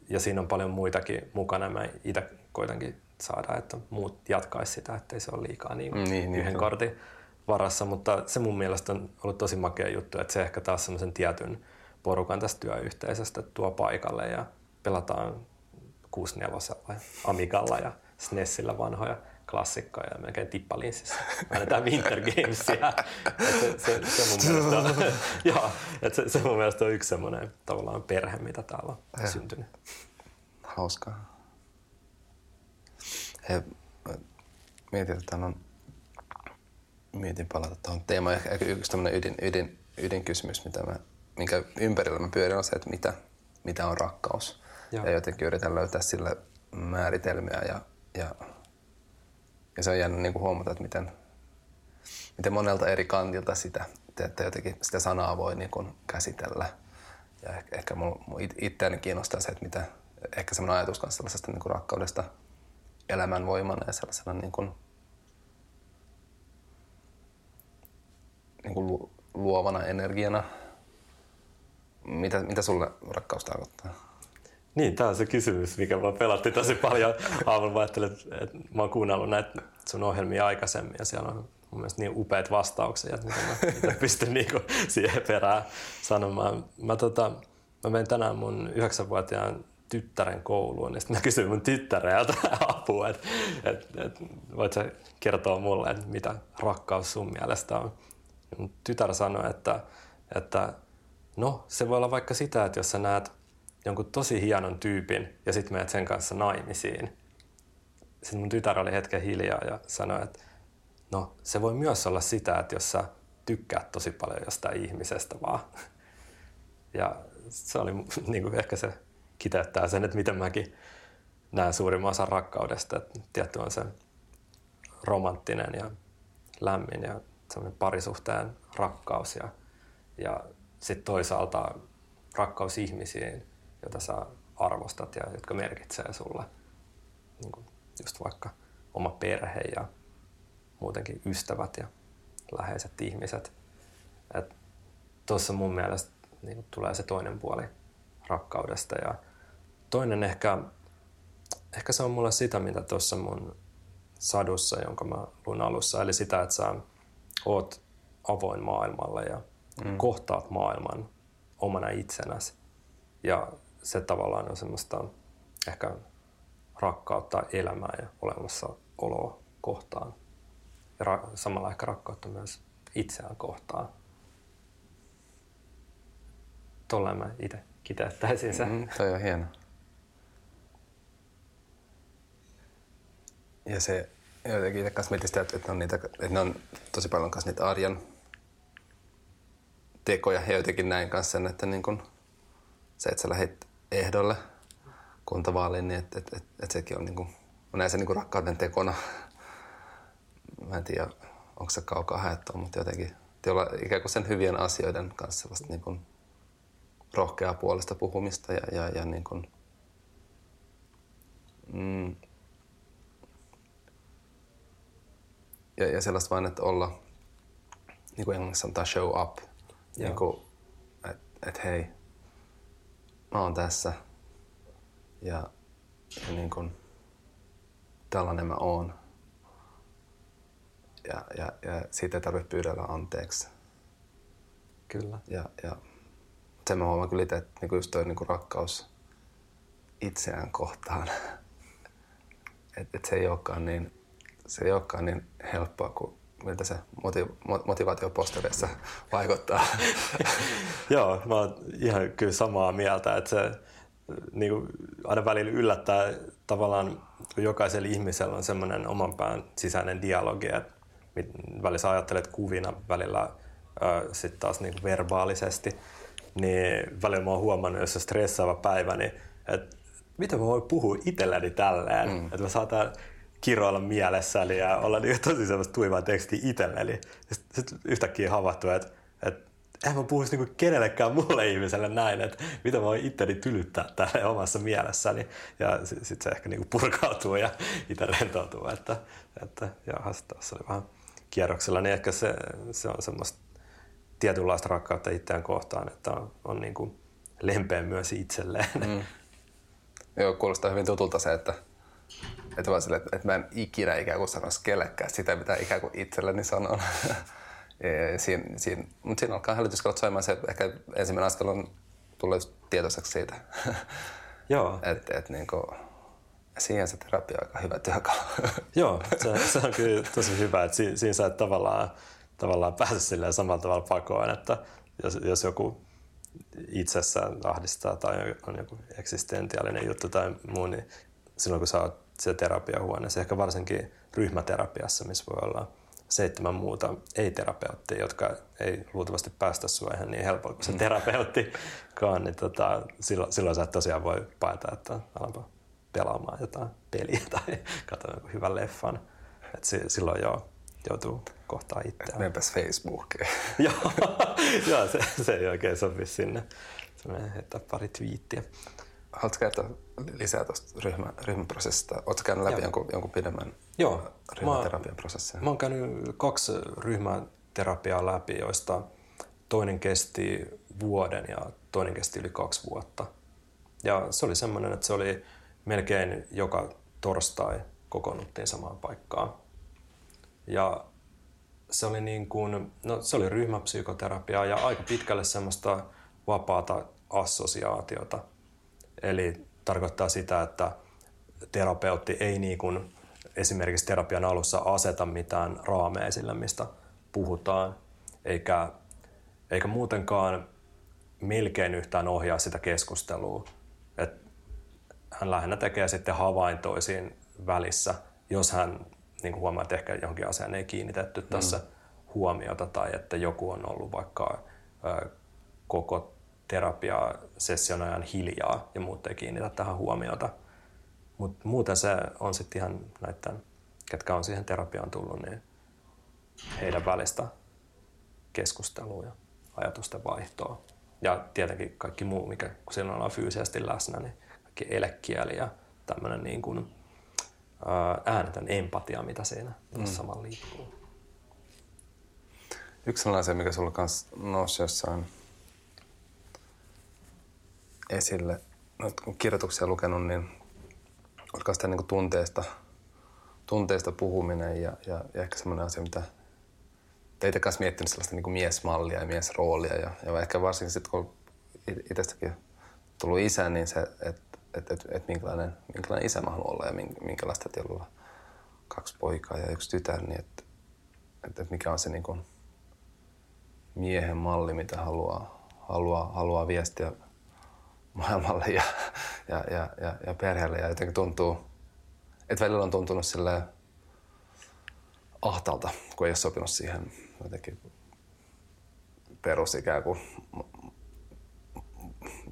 ja siinä on paljon muitakin mukana. Mä itse koitankin saada, että muut jatkaisi sitä, ettei se ole liikaa niin, niin, niin yhden niin, kortin varassa, mutta se mun mielestä on ollut tosi makea juttu, että se ehkä taas semmoisen tietyn porukan tästä työyhteisöstä tuo paikalle ja pelataan 64 Amigalla ja SNESillä vanhoja klassikkoja ja melkein tippalinssissä. Annetaan Winter Gamesia. se, se, se, mun mielestä on, joo, se, se mun mielestä on yksi semmoinen tavallaan perhe, mitä täällä on ja. syntynyt.
Hauskaa. He, mietin, että on mietin palata tuohon teemaan. Ehkä yksi tämmöinen ydin, ydin, ydinkysymys, mitä mä, minkä ympärillä mä pyörin, on se, että mitä, mitä on rakkaus. Joo. Ja jotenkin yritän löytää sille määritelmiä ja, ja, ja se on jännä niin kuin huomata, että miten, miten monelta eri kantilta sitä, että jotenkin sitä sanaa voi niin kuin käsitellä. Ja ehkä, ehkä mun itseäni kiinnostaa se, että mitä, ehkä semmoinen ajatus kanssa sellaisesta niin kuin rakkaudesta elämänvoimana ja sellaisena niin kuin, niin kuin luovana energiana. Mitä, mitä sulle rakkaus tarkoittaa?
Niin, tämä on se kysymys, mikä mä pelatti tosi paljon aamulla. Mä ajattelin, että mä oon kuunnellut näitä sun ohjelmia aikaisemmin ja siellä on mun mielestä niin upeat vastauksia, että mitä mä, mitä pystyn niinku siihen perään sanomaan. Mä, tota, mä menen tänään mun yhdeksänvuotiaan tyttären kouluun, niin sitten mä kysyin mun tyttäreltä apua, että et, et, voit sä kertoa mulle, että mitä rakkaus sun mielestä on tytär sanoi, että, että no se voi olla vaikka sitä, että jos sä näet jonkun tosi hienon tyypin ja sitten menet sen kanssa naimisiin. Sitten mun tytär oli hetken hiljaa ja sanoi, että no se voi myös olla sitä, että jos sä tykkäät tosi paljon jostain ihmisestä vaan. Ja se oli niin kuin ehkä se kiteyttää sen, että miten mäkin näen suurimman osan rakkaudesta. Että tietty on se romanttinen ja lämmin ja semmoinen parisuhteen rakkaus ja, ja sitten toisaalta rakkaus ihmisiin, joita sä arvostat ja jotka merkitsee sulle. Niin kuin just vaikka oma perhe ja muutenkin ystävät ja läheiset ihmiset. Tuossa mun mielestä niin tulee se toinen puoli rakkaudesta. Ja toinen ehkä, ehkä se on mulle sitä, mitä tuossa mun sadussa, jonka mä luin alussa, eli sitä, että sä oot avoin maailmalle ja mm. kohtaat maailman omana itsenäsi. Ja se tavallaan on semmoista ehkä rakkautta elämää ja olemassaoloa kohtaan. Ja ra- samalla ehkä rakkautta myös itseään kohtaan. Tolleen mä itse kiteyttäisin sen. Mm,
toi on hieno. Ja se jotenkin itse kanssa mietin sitä, että ne on, niitä, että ne on tosi paljon kanssa niitä arjan tekoja ja jotenkin näin kanssa sen, että niin kun se, että sä lähdit ehdolle kuntavaaliin, niin että, että, että, että sekin on, niin kun, näin se niin rakkauden tekona. Mä en tiedä, onko se kaukaa haettua, mutta jotenkin olla ikään kuin sen hyvien asioiden kanssa sellaista niin kun rohkeaa puolesta puhumista ja, ja, ja niin kun, mm, ja, ja sellaista vain, että olla, niin kuin englanniksi sanotaan show up. Niin kuin, että et hei, mä oon tässä ja, ja niin kuin, tällainen mä oon. Ja, ja, ja siitä ei tarvitse pyydellä anteeksi.
Kyllä.
Ja, ja sen mä huomaan kyllä itse, että niinku just toi niinku rakkaus itseään kohtaan. että et se ei olekaan niin, se ei olekaan niin helppoa kuin miltä se motiv- motivaatiopostereissa vaikuttaa.
Joo, mä oon ihan kyllä samaa mieltä, että se niin kuin aina välillä yllättää tavallaan, kun jokaisella ihmisellä on semmoinen oman pään sisäinen dialogi, että välillä sä ajattelet kuvina, välillä sitten taas niin verbaalisesti, niin välillä mä oon huomannut, jos on stressaava päivä, niin että mitä mä voin puhua itselläni tälleen, mm. että mä saatan kiroilla mielessäni ja olla niin tosi semmoista tuivaa tekstiä itselleni. Sitten sit yhtäkkiä havahtuu, että, että en mä puhuisi niinku kenellekään mulle ihmiselle näin, että mitä mä voin itteni tylyttää tälle omassa mielessäni. Ja sitten sit se ehkä niinku purkautuu ja itse rentoutuu, että, että jahas, tuossa oli vähän kierroksella, niin ehkä se, se on semmoista tietynlaista rakkautta itseään kohtaan, että on, on niin kuin lempeä myös itselleen. Mm.
Joo, kuulostaa hyvin tutulta se, että, että, vaan sille, että, että mä en ikinä ikään kuin sanoisi kellekään sitä, mitä ikään kuin itselleni sanon. siinä, siinä, mutta siinä alkaa hälytyskellot soimaan se, ehkä ensimmäinen askel on tullut tietoiseksi siitä.
Joo.
että et, niin kuin, siihen se terapia on aika hyvä työkalu.
Joo, se, se, on kyllä tosi hyvä, että siinä, siinä sä et tavallaan, tavallaan pääse silleen samalla tavalla pakoon, että jos, jos joku itsessään ahdistaa tai on joku eksistentiaalinen juttu tai muu, niin silloin kun sä oot siellä terapiahuoneessa, ehkä varsinkin ryhmäterapiassa, missä voi olla seitsemän muuta ei-terapeuttia, jotka ei luultavasti päästä sua ihan niin helpolla kuin se mm. terapeuttikaan, niin tota, silloin, silloin sä et tosiaan voi päätä, että alanpa pelaamaan jotain peliä tai katsoa jonkun hyvän leffan. Et silloin jo joutuu kohtaa itseään.
Menpäs Facebookiin.
joo, joo se, se ei oikein sovi sinne. Se heittää pari twiittiä.
Haluatko kertoa lisää tuosta ryhmä, ryhmäprosessista? Oletko käynyt läpi jonkun, jonkun pidemmän
Joo,
ryhmäterapian prosessin?
Mä oon käynyt kaksi ryhmäterapiaa läpi, joista toinen kesti vuoden ja toinen kesti yli kaksi vuotta. Ja se oli semmoinen, että se oli melkein joka torstai kokoonnuttiin samaan paikkaan. Ja se oli, niin kuin, no, se oli ryhmäpsykoterapiaa ja aika pitkälle semmoista vapaata assosiaatiota. Eli tarkoittaa sitä, että terapeutti ei niin kuin esimerkiksi terapian alussa aseta mitään raameja sille, mistä puhutaan, eikä, eikä muutenkaan melkein yhtään ohjaa sitä keskustelua. Et hän lähinnä tekee sitten havaintoisiin välissä, jos hän niin kuin huomaa, että ehkä johonkin asiaan ei kiinnitetty tässä mm. huomiota tai että joku on ollut vaikka ö, koko terapia-session ajan hiljaa ja muut ei kiinnitä tähän huomiota. Mutta muuten se on sitten ihan näiden, ketkä on siihen terapiaan tullut, niin heidän välistä keskustelua ja ajatusten vaihtoa. Ja tietenkin kaikki muu, mikä kun silloin ollaan fyysisesti läsnä, niin kaikki elekieli ja tämmöinen niin kuin, äänetön empatia, mitä siinä mm. samalla liikkuu.
Yksi sellainen mikä sulla kanssa nousi jossain esille, no, kun kirjoituksia lukenut, niin oliko sitä niin tunteesta, tunteesta puhuminen ja, ja, ja ehkä semmoinen asia, mitä teitä kanssa miettinyt sellaista niin miesmallia ja miesroolia ja, ja ehkä varsinkin sitten kun itsestäkin tullut isä, niin se, että et, et, et minkälainen, minkälainen isä mä haluan olla ja minkälaista olla kaksi poikaa ja yksi tytär, niin että et, et mikä on se niin kuin miehen malli, mitä haluaa, haluaa, haluaa viestiä maailmalle ja, ja, ja, ja, ja perheelle. Ja jotenkin tuntuu, että välillä on tuntunut sille ahtalta, kun ei ole sopinut siihen jotenkin perus ikään kuin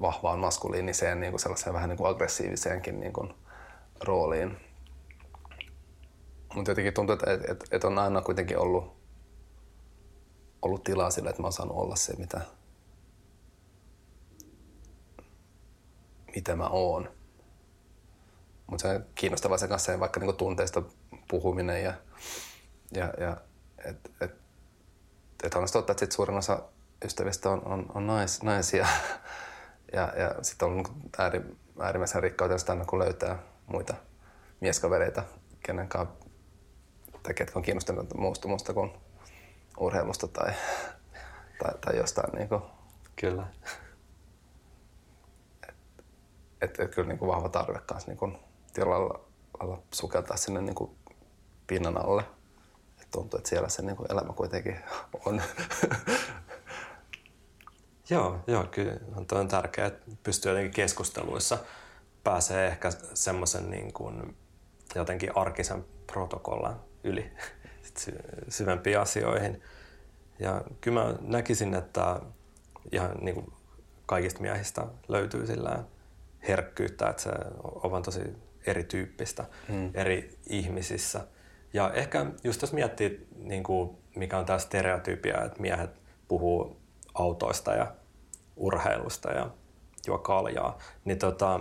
vahvaan maskuliiniseen, niin kuin sellaiseen vähän niin kuin aggressiiviseenkin niin kuin rooliin. Mutta jotenkin tuntuu, että, että, että on aina kuitenkin ollut, ollut tilaa sille, että mä oon saanut olla se, mitä, mitä mä oon. Mutta se on kiinnostavaa se kanssa vaikka niinku tunteista puhuminen ja, ja, ja et, et, että on totta, että suurin osa ystävistä on, on, on nais, naisia. Ja, ja sitten on niin ääri, äärimmäisen rikkautena aina, kun löytää muita mieskavereita, kenen kanssa tai ketkä on kiinnostuneet muusta, muusta kuin urheilusta tai, tai, tai jostain. Niin kuin.
Kyllä.
Että et, kyllä niin kuin vahva tarve kanssa niin kuin, lailla, lailla sukeltaa sinne niin kuin pinnan alle. Et tuntuu, että siellä se niin kuin elämä kuitenkin on.
joo, joo, kyllä on, on tärkeää, että pystyy jotenkin keskusteluissa pääsee ehkä semmoisen niin kuin jotenkin arkisen protokollan yli syvempiin asioihin. Ja kyllä mä näkisin, että ihan niin kuin kaikista miehistä löytyy sillä herkkyyttä, että se on tosi erityyppistä mm. eri ihmisissä. Ja ehkä just jos miettii, niin kuin, mikä on tämä stereotypia, että miehet puhuu autoista ja urheilusta ja juo kaljaa, niin tota,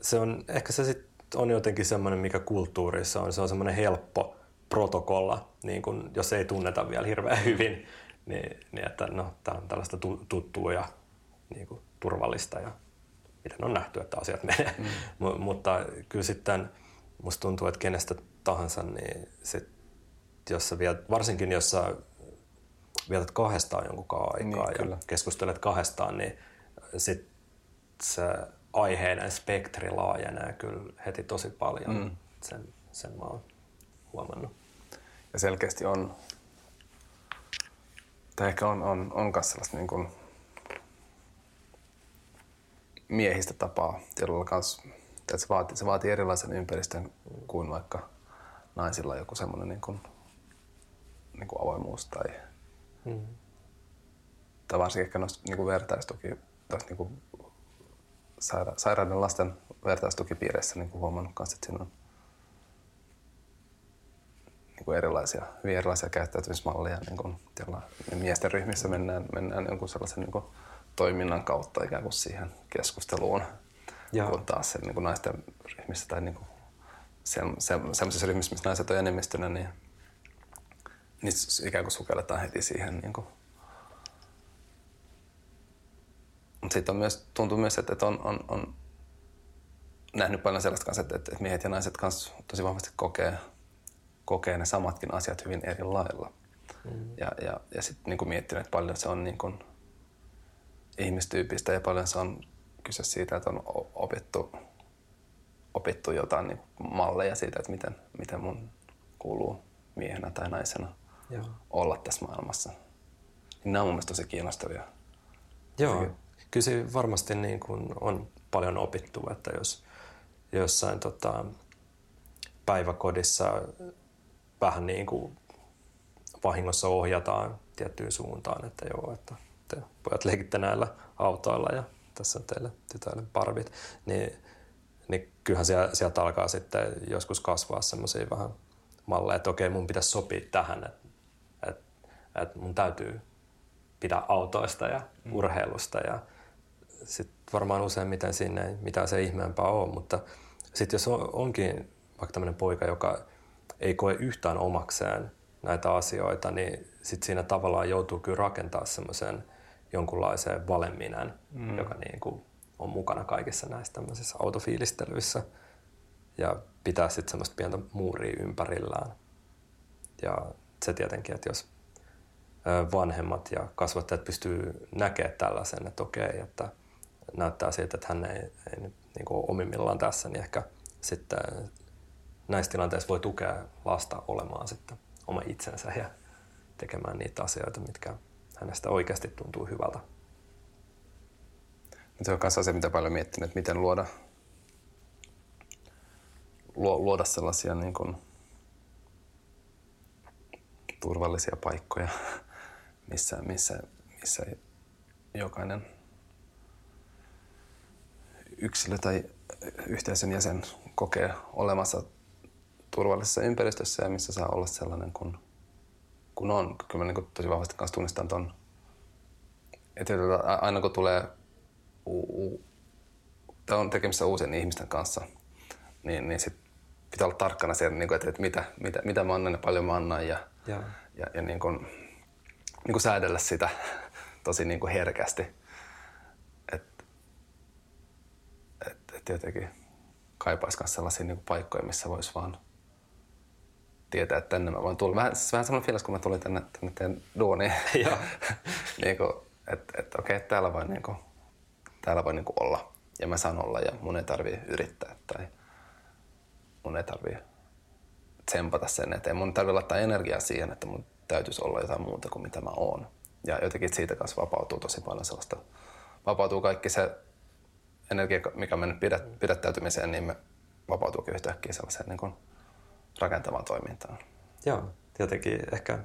se on, ehkä se sit on jotenkin semmoinen, mikä kulttuurissa on. Se on semmoinen helppo protokolla, niin kun, jos ei tunneta vielä hirveän hyvin, niin, niin että no, tämä on tällaista tuttua ja niin kuin, turvallista ja miten on nähty, että asiat menee. Mm. M- mutta kyllä sitten musta tuntuu, että kenestä tahansa, niin sit, jos sä viet, varsinkin jos sä vietät kahdestaan jonkun aikaa niin, ja kyllä. keskustelet kahdestaan, niin sit se aiheiden spektri laajenee kyllä heti tosi paljon. Mm. Sen, sen mä oon huomannut.
Ja selkeästi on, tai ehkä on, on, on myös sellaista niin kuin miehistä tapaa että se vaatii, se vaatii erilaisen ympäristön kuin vaikka naisilla joku semmoinen niin kuin, niin kuin avoimuus tai, mm. tai varsinkin ehkä noista niin kuin vertaistuki, niin kuin saira- sairaiden lasten vertaistukipiireissä niin kuin huomannut kanssa, että siinä on niin kuin erilaisia, hyvin erilaisia käyttäytymismalleja. Niin kuin, miesten ryhmissä mennään, mennään jonkun sellaisen niin kuin, toiminnan kautta ikään kuin siihen keskusteluun, Joo. kun taas se, niin kuin naisten ryhmissä tai niin kuin se, se, sellaisissa ryhmissä, missä naiset on enemmistönä, niin, niin ikään kuin sukelletaan heti siihen niin kuin, Mutta sitten on myös, tuntuu myös, että on, on, on nähnyt paljon sellaista kanssa, että, että miehet ja naiset kanssa tosi vahvasti kokee, kokee ne samatkin asiat hyvin eri lailla. Mm. Ja, ja, ja sitten niin miettinyt, että paljon se on niin kuin ihmistyypistä ja paljon se on kyse siitä, että on opittu, opittu jotain niin malleja siitä, että miten, miten mun kuuluu miehenä tai naisena Joo. olla tässä maailmassa. Niin nämä on mun mielestä tosi kiinnostavia.
Joo, kyllä se varmasti niin kuin on paljon opittu, että jos jossain tota, päiväkodissa vähän niin kuin vahingossa ohjataan tiettyyn suuntaan, että joo, että te pojat leikitte näillä autoilla ja tässä on teille tytöille parvit, niin, niin kyllähän sieltä, sieltä alkaa sitten joskus kasvaa semmoisia vähän malleja, että okei, mun pitäisi sopia tähän, että, että, että mun täytyy pitää autoista ja mm. urheilusta ja sitten varmaan useimmiten siinä ei mitään se ihmeempää ole, mutta sitten jos on, onkin vaikka tämmöinen poika, joka ei koe yhtään omakseen näitä asioita, niin sitten siinä tavallaan joutuu kyllä rakentaa semmoisen jonkunlaiseen valeminen, mm. joka niin kuin on mukana kaikissa näissä tämmöisissä autofiilistelyissä ja pitää sitten semmoista pientä muuria ympärillään. Ja se tietenkin, että jos vanhemmat ja kasvattajat pystyy näkemään tällaisen, että okei, että näyttää siltä, että hän ei, ei nyt niin kuin omimmillaan tässä, niin ehkä sitten näissä tilanteissa voi tukea lasta olemaan sitten oma itsensä ja tekemään niitä asioita, mitkä hänestä oikeasti tuntuu hyvältä.
Se on myös asia, mitä paljon miettinyt, että miten luoda, luoda sellaisia niin kuin turvallisia paikkoja, missä, missä, missä jokainen yksilö tai yhteisön jäsen kokee olemassa turvallisessa ympäristössä ja missä saa olla sellainen kuin kun on. Kyllä mä niin tosi vahvasti kanssa tunnistan ton, että aina kun tulee u- u- tai on tekemisissä uusien ihmisten kanssa, niin, niin sit pitää olla tarkkana siellä, niin kuin, että, että mitä, mitä, mitä mä annan ja paljon mä annan ja, ja. ja, ja niin kuin, niin kuin säädellä sitä tosi niin kuin herkästi. Että et, et jotenkin kaipaisi myös sellaisia niin kuin paikkoja, missä voisi vaan tietää, että tänne mä voin tulla. Vähän, siis vähän semmoinen fiilis, kun mä tulin tänne, tänne teen duuniin. niin kuin, että et, okei, okay, täällä voi, niin kuin, täällä voi niin kuin olla ja mä saan olla ja mun ei tarvii yrittää tai mun ei tarvii tsempata sen eteen. Mun tarvii laittaa energiaa siihen, että mun täytyisi olla jotain muuta kuin mitä mä oon. Ja jotenkin siitä kanssa vapautuu tosi paljon sellaista, vapautuu kaikki se energia, mikä on mennyt pidät, pidättäytymiseen, niin me vapautuu yhtäkkiä sellaiseen niin kuin rakentavaan toimintaan.
Joo, jotenkin ehkä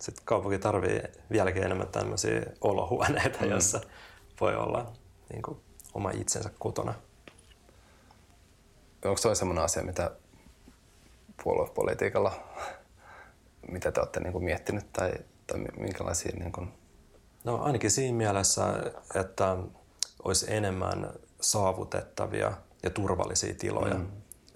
sit kaupunki tarvii vieläkin enemmän tämmöisiä olohuoneita, mm. jossa voi olla niin kuin, oma itsensä kotona.
Onko se sellainen asia, mitä puoluepolitiikalla, mitä te olette niin kuin miettinyt tai, tai minkälaisia... Niin kuin...
No ainakin siinä mielessä, että olisi enemmän saavutettavia ja turvallisia tiloja. Mm.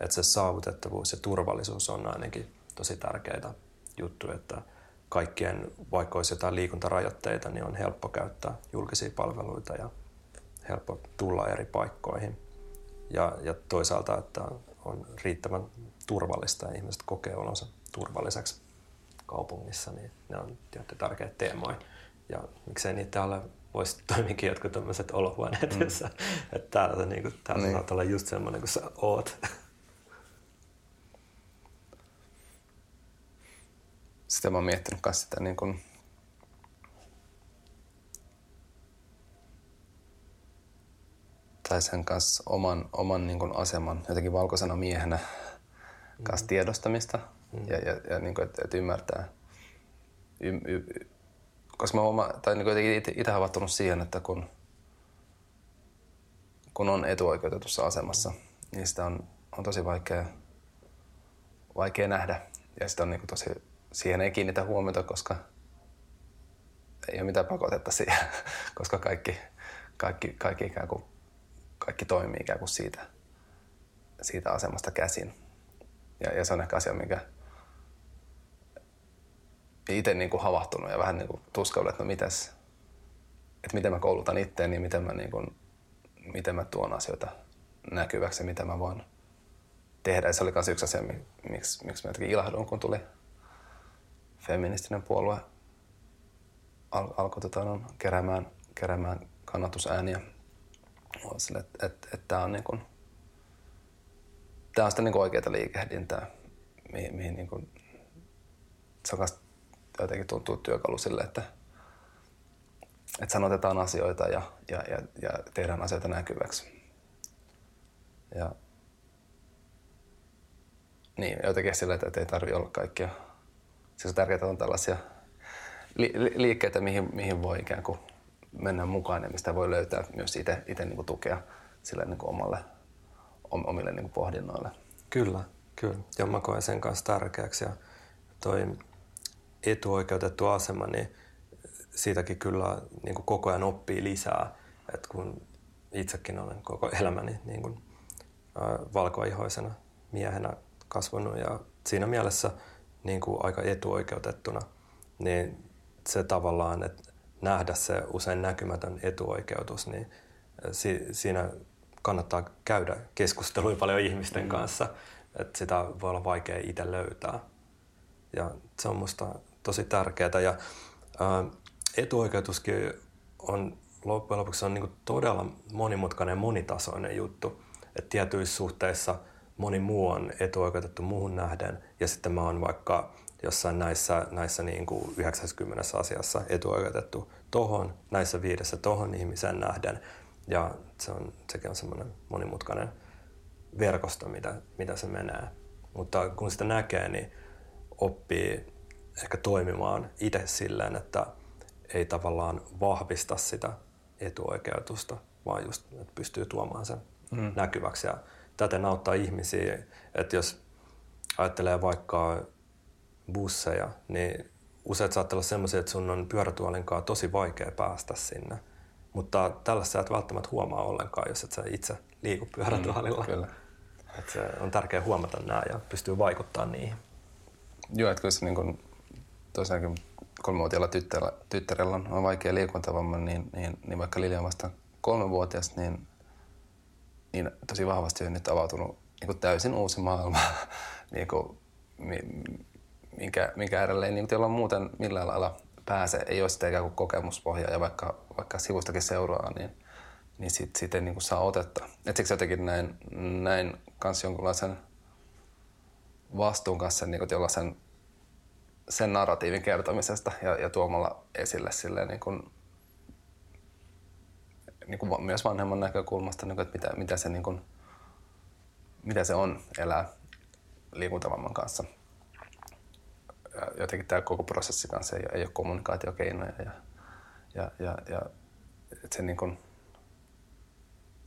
Että se saavutettavuus ja turvallisuus on ainakin tosi tärkeitä juttuja, että kaikkien, vaikka olisi jotain liikuntarajoitteita, niin on helppo käyttää julkisia palveluita ja helppo tulla eri paikkoihin. Ja, ja toisaalta, että on riittävän turvallista ja ihmiset kokee olonsa turvalliseksi kaupungissa, niin ne on tietysti tärkeitä teemoja. Ja miksei niitä alle voisi toimikin jotkut tämmöiset olohuoneet, mm. jossa, että täällä, niin kuin, täällä niin. saat olla just semmoinen kuin sä oot.
Sitä mä oon miettinyt myös sitä niin kuin, tai sen kanssa oman, oman niin kuin aseman jotenkin valkoisena miehenä kanssa mm. tiedostamista mm. ja, ja, ja niin kuin, että, että ymmärtää. Y, y, koska mä oma, tai niin kuin itse havahtunut siihen, että kun, kun on etuoikeutetussa asemassa, niin sitä on, on tosi vaikea, vaikea nähdä. Ja sitä on niin kuin tosi, siihen ei kiinnitä huomiota, koska ei ole mitään pakotetta siihen, koska kaikki, kaikki, kaikki ikään kuin kaikki toimii ikään kuin siitä, siitä asemasta käsin. Ja, ja se on ehkä asia, mikä itse niin kuin havahtunut ja vähän niin kuin että no mitäs, että miten mä koulutan ja miten mä, niin kuin, miten mä tuon asioita näkyväksi mitä mä voin tehdä. Ja se oli myös yksi asia, miksi, miksi mä jotenkin ilahduin, kun tuli feministinen puolue al, alkoi tota, no, keräämään, keräämään kannatusääniä sille, että, että, että tämä on, niin kuin, tämä on sitä niin oikeaa liikehdintää, mihin, mihin niin kuin, se jotenkin tuntuu työkalu sille, että, että sanotetaan asioita ja, ja, ja, ja tehdään asioita näkyväksi. Ja niin, jotenkin sille, että ei tarvitse olla kaikkia. Siis tärkeää on tällaisia li- li- liikkeitä, mihin, mihin voi ikään kuin mennä mukaan ja mistä voi löytää myös itse, itse niin tukea sille niin kuin omalle, omille niin kuin pohdinnoille.
Kyllä, kyllä. Ja mä koen sen kanssa tärkeäksi. Ja toi etuoikeutettu asema, niin siitäkin kyllä niin kuin koko ajan oppii lisää. Et kun itsekin olen koko elämäni niin kuin, äh, valkoihoisena miehenä kasvanut ja siinä mielessä niin kuin aika etuoikeutettuna, niin se tavallaan, että nähdä se usein näkymätön etuoikeutus, niin si- siinä kannattaa käydä keskusteluja paljon ihmisten mm. kanssa, että sitä voi olla vaikea itse löytää. Ja se on musta tosi tärkeää. Ja ää, etuoikeutuskin on loppujen lopuksi on niin todella monimutkainen ja monitasoinen juttu. että tietyissä suhteissa moni muu on etuoikeutettu muuhun nähden ja sitten mä oon vaikka jossain näissä, näissä niin kuin 90 asiassa etuoikeutettu tohon, näissä viidessä tohon ihmisen nähden. Ja se on, sekin on semmoinen monimutkainen verkosto, mitä, mitä se menee. Mutta kun sitä näkee, niin oppii ehkä toimimaan itse silleen, että ei tavallaan vahvista sitä etuoikeutusta, vaan just, että pystyy tuomaan sen mm. näkyväksi. Ja täten auttaa ihmisiä, että jos ajattelee vaikka busseja, niin useat saattaa olla sellaisia, että sun on pyörätuolinkaan tosi vaikea päästä sinne. Mutta tällaista et välttämättä huomaa ollenkaan, jos et sä itse liiku pyörätuolilla. Mm, kyllä. Et se on tärkeää huomata nämä ja pystyy vaikuttamaan niihin.
Joo, että kyllä se niin kun, tosiaankin kolmevuotiaalla tyttärellä, tyttärellä on vaikea liikuntavamma, niin, niin, niin vaikka Lili on vasta kolmevuotias, niin, niin tosi vahvasti on nyt avautunut niin kuin täysin uusi maailma, niin kuin, minkä, minkä äärelle ei niin kuin, muuten millään lailla pääse, ei ole sitä ikään kuin kokemuspohjaa ja vaikka, vaikka sivustakin seuraa, niin, niin siitä, siitä ei niin kuin saa otetta. Et siksi jotenkin näin, näin kanssa jonkunlaisen vastuun kanssa niin kuin sen, sen narratiivin kertomisesta ja, ja tuomalla esille silleen niin kuin, niin kuin myös vanhemman näkökulmasta, niin kuin, että mitä, mitä, se, niin kuin, mitä se on elää liikuntavamman kanssa. Ja jotenkin tämä koko prosessi kanssa ei, ei ole kommunikaatiokeinoja ja, ja, ja, ja että se, niin kuin,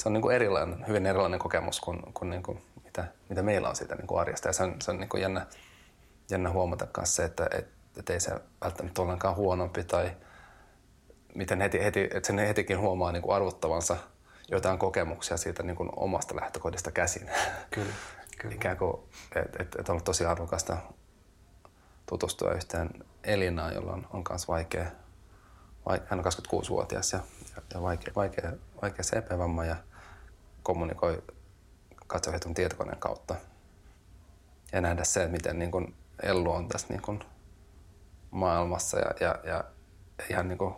se on niin kuin erilainen, hyvin erilainen kokemus kuin, kuin, niin kuin mitä, mitä meillä on siitä niin kuin arjesta. Ja se on, se on niin kuin jännä, jännä huomata myös se, että et, et ei se välttämättä ollenkaan huonompi tai miten heti, heti, että sen hetikin huomaa niin kuin arvottavansa jotain kokemuksia siitä niin kuin omasta lähtökohdista käsin.
Kyllä. kyllä.
Ikään kuin, että et, et on ollut tosi arvokasta tutustua yhteen Elinaan, jolla on, on myös vaikea, vaikea, hän on 26-vuotias ja, ja, ja vaikea, vaikea, vaikea CP-vamma ja kommunikoi katsohetun tietokoneen kautta. Ja nähdä se, miten niin kuin Ellu on tässä niin kuin maailmassa ja, ja, ja ihan niin kuin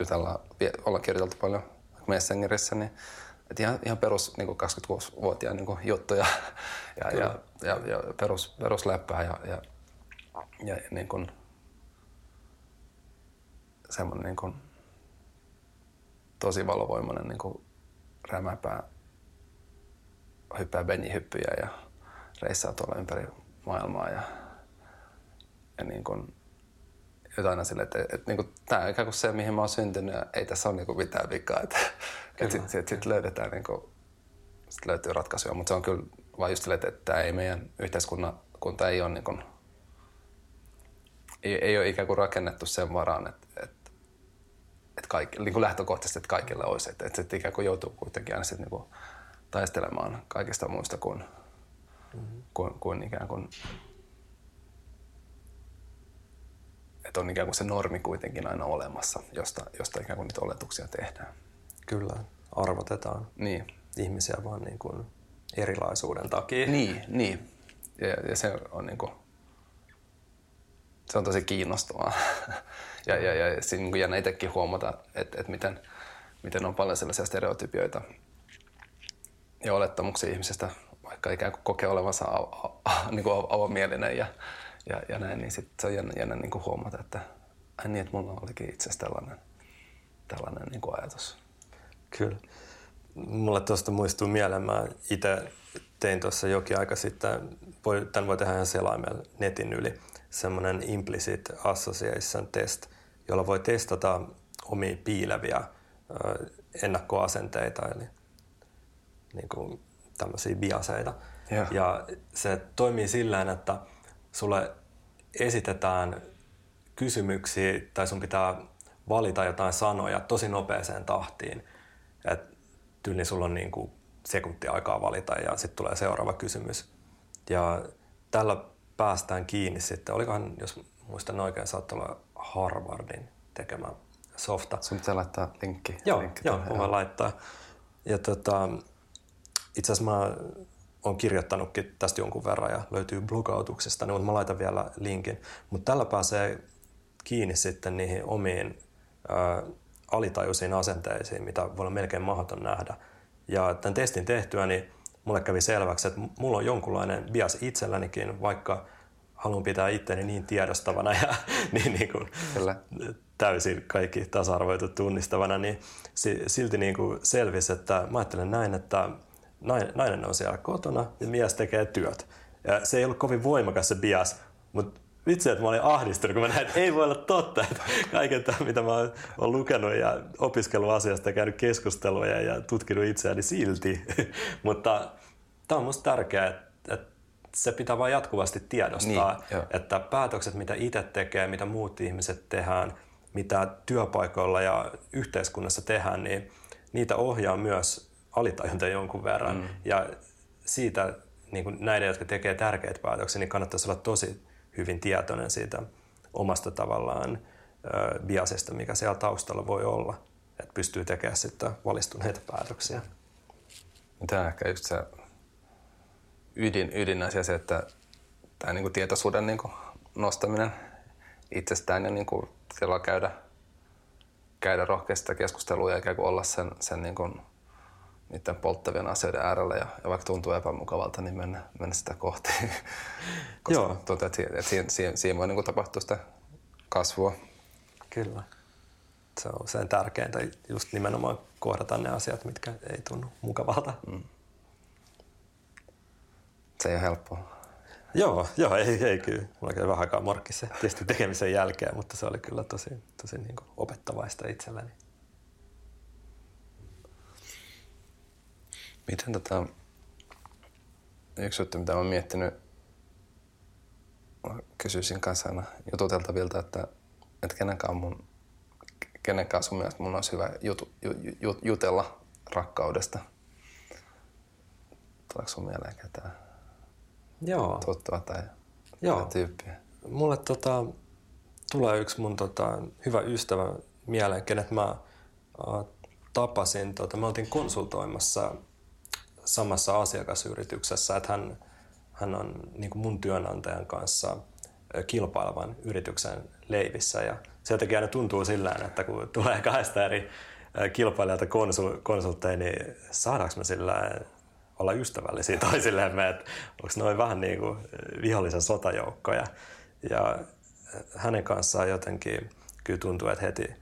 jutellaan, ollaan kirjoiteltu paljon Messengerissä, niin että ihan, ihan perus niin 26-vuotiaan niin juttuja. Ja, ja, ja, ja perus, perusläppää ja, ja, ja niin kuin, semmoinen niin kuin, tosi valovoimainen niin kuin rämäpää hyppää benjihyppyjä ja reissaa tuolla ympäri maailmaa ja, ja niin kuin, jotain aina silleen, että, että, että niin kuin, tämä on ikään kuin se, mihin mä oon syntynyt ja ei tässä ole niin kuin mitään vikaa. Että, että sitten sit, sit löydetään, niin kuin, sit löytyy ratkaisuja, mutta se on kyllä vaan just silleen, että tämä ei meidän yhteiskunta ei ole niin kuin, ei, ei ole ikään kuin rakennettu sen varaan, että, että, että kaikki, niin kuin lähtökohtaisesti, että kaikille olisi. Että, että sitten ikään kuin joutuu kuitenkin aina sitten niin kuin taistelemaan kaikista muista kuin, mm-hmm. kuin, kuin ikään kuin että on ikään kuin se normi kuitenkin aina olemassa, josta, josta ikään kuin niitä oletuksia tehdään.
Kyllä, arvotetaan
niin.
ihmisiä vaan niin kuin erilaisuuden takia.
Niin, niin. Ja, ja se on niin kuin, se on tosi kiinnostavaa. ja, ja, ja siinä niin jännä itsekin huomata, että, että miten, miten on paljon sellaisia stereotypioita ja olettamuksia ihmisestä, vaikka ikään kuin kokee olevansa av- av- niin kuin avomielinen ja, ja, ja näin, niin sitten se on jännä, jännä niin kuin huomata, että ai niin, että mulla olikin itse asiassa tällainen, tällainen niin kuin ajatus.
Kyllä. Mulle tuosta muistuu mieleen, mä itse tein tuossa jokin aika sitten, voi, tämän voi tehdä ihan selaimella netin yli, semmoinen implicit association test, jolla voi testata omia piileviä ö, ennakkoasenteita, eli niin kuin tämmöisiä biaseita.
Yeah.
Ja se toimii sillä että sulle esitetään kysymyksiä tai sun pitää valita jotain sanoja tosi nopeeseen tahtiin. Et tyyli sulla on niin kuin sekunti aikaa valita ja sitten tulee seuraava kysymys. Ja tällä päästään kiinni sitten. Olikohan, jos muistan oikein, saattoi olla Harvardin tekemä softa.
Sun pitää laittaa linkki.
Joo,
linkki
joo voin laittaa. Ja tota, itse asiassa mä on kirjoittanutkin tästä jonkun verran ja löytyy blogautuksesta, niin mä laitan vielä linkin. Mutta tällä pääsee kiinni sitten niihin omiin ää, alitajuisiin asenteisiin, mitä voi olla melkein mahdoton nähdä. Ja tämän testin tehtyä, niin mulle kävi selväksi, että mulla on jonkunlainen bias itsellänikin, vaikka haluan pitää itteni niin tiedostavana ja niin, niin kuin täysin kaikki tasa-arvoitu tunnistavana, niin silti niin kuin selvisi, että mä ajattelen näin, että nainen on siellä kotona ja mies tekee työt. Ja se ei ollut kovin voimakas se bias, mutta vitsi, että mä olin ahdistunut, kun mä näin, että ei voi olla totta, että kaiken tämän, mitä mä oon lukenut ja opiskellut asiasta ja käynyt keskusteluja ja tutkinut itseäni silti. Mutta tämä on musta tärkeää, että, että se pitää vain jatkuvasti tiedostaa, niin, että päätökset, mitä itse tekee, mitä muut ihmiset tehdään, mitä työpaikoilla ja yhteiskunnassa tehdään, niin niitä ohjaa myös alitajunta jonkun verran. Mm. Ja siitä niin kuin näiden, jotka tekee tärkeitä päätöksiä, niin kannattaisi olla tosi hyvin tietoinen siitä omasta tavallaan biasista, mikä siellä taustalla voi olla, että pystyy tekemään sitten valistuneita päätöksiä.
Tämä on ehkä just se ydin, ydinasia se, että tämä niin kuin tietoisuuden niin kuin nostaminen itsestään ja niin kuin siellä käydä, käydä rohkeasti keskustelua ja ikään kuin olla sen, sen niin kuin niiden polttavien asioiden äärellä ja, ja vaikka tuntuu epämukavalta, niin mennä, mennä sitä kohti. Koska Joo. tuntuu, että, että siinä, siinä, siinä voi niin tapahtua sitä kasvua.
Kyllä. Se on sen tärkeintä, just nimenomaan kohdata ne asiat, mitkä ei tunnu mukavalta. Mm.
Se ei ole helppoa.
Joo, joo ei, ei kyllä. Mulla kävi vähän aikaa morkkissa tietysti tekemisen jälkeen, mutta se oli kyllä tosi, tosi niin kuin opettavaista itselleni.
Miten tota, yksi juttu, mitä olen miettinyt, kysyisin kanssa aina jututeltavilta, että, että kenenkään mun, kenenkään sun mielestä mun olisi hyvä jutu, ju, ju, jutella rakkaudesta. Tuleeko sun mieleen ketään
Joo.
tuttava tai, Joo. tyyppiä?
Mulle tota, tulee yksi mun tota, hyvä ystävä mieleen, kenet mä uh, tapasin. Tota, me oltiin konsultoimassa samassa asiakasyrityksessä, että hän, hän on niin kuin mun työnantajan kanssa kilpailevan yrityksen leivissä ja se jotenkin aina tuntuu sillä että kun tulee kahdesta eri kilpailijalta konsul, konsultteja, niin saadaanko me sillä olla ystävällisiä toisillemme, että onko noin vähän niin kuin vihollisen sotajoukkoja. Ja hänen kanssaan jotenkin kyllä tuntuu, että heti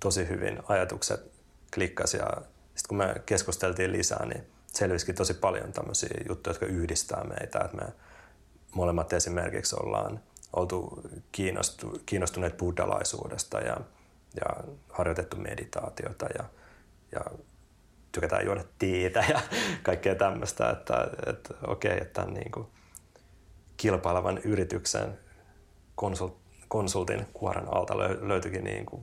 tosi hyvin ajatukset klikkasi ja sitten kun me keskusteltiin lisää, niin selvisikin tosi paljon tämmöisiä juttuja, jotka yhdistää meitä. Että me molemmat esimerkiksi ollaan oltu kiinnostu, kiinnostuneet buddhalaisuudesta ja, ja harjoitettu meditaatiota ja, ja tykätään juoda teetä ja kaikkea tämmöistä, että, että okei, että niin kuin kilpailevan yrityksen konsult, konsultin kuoren alta löytyikin niin kuin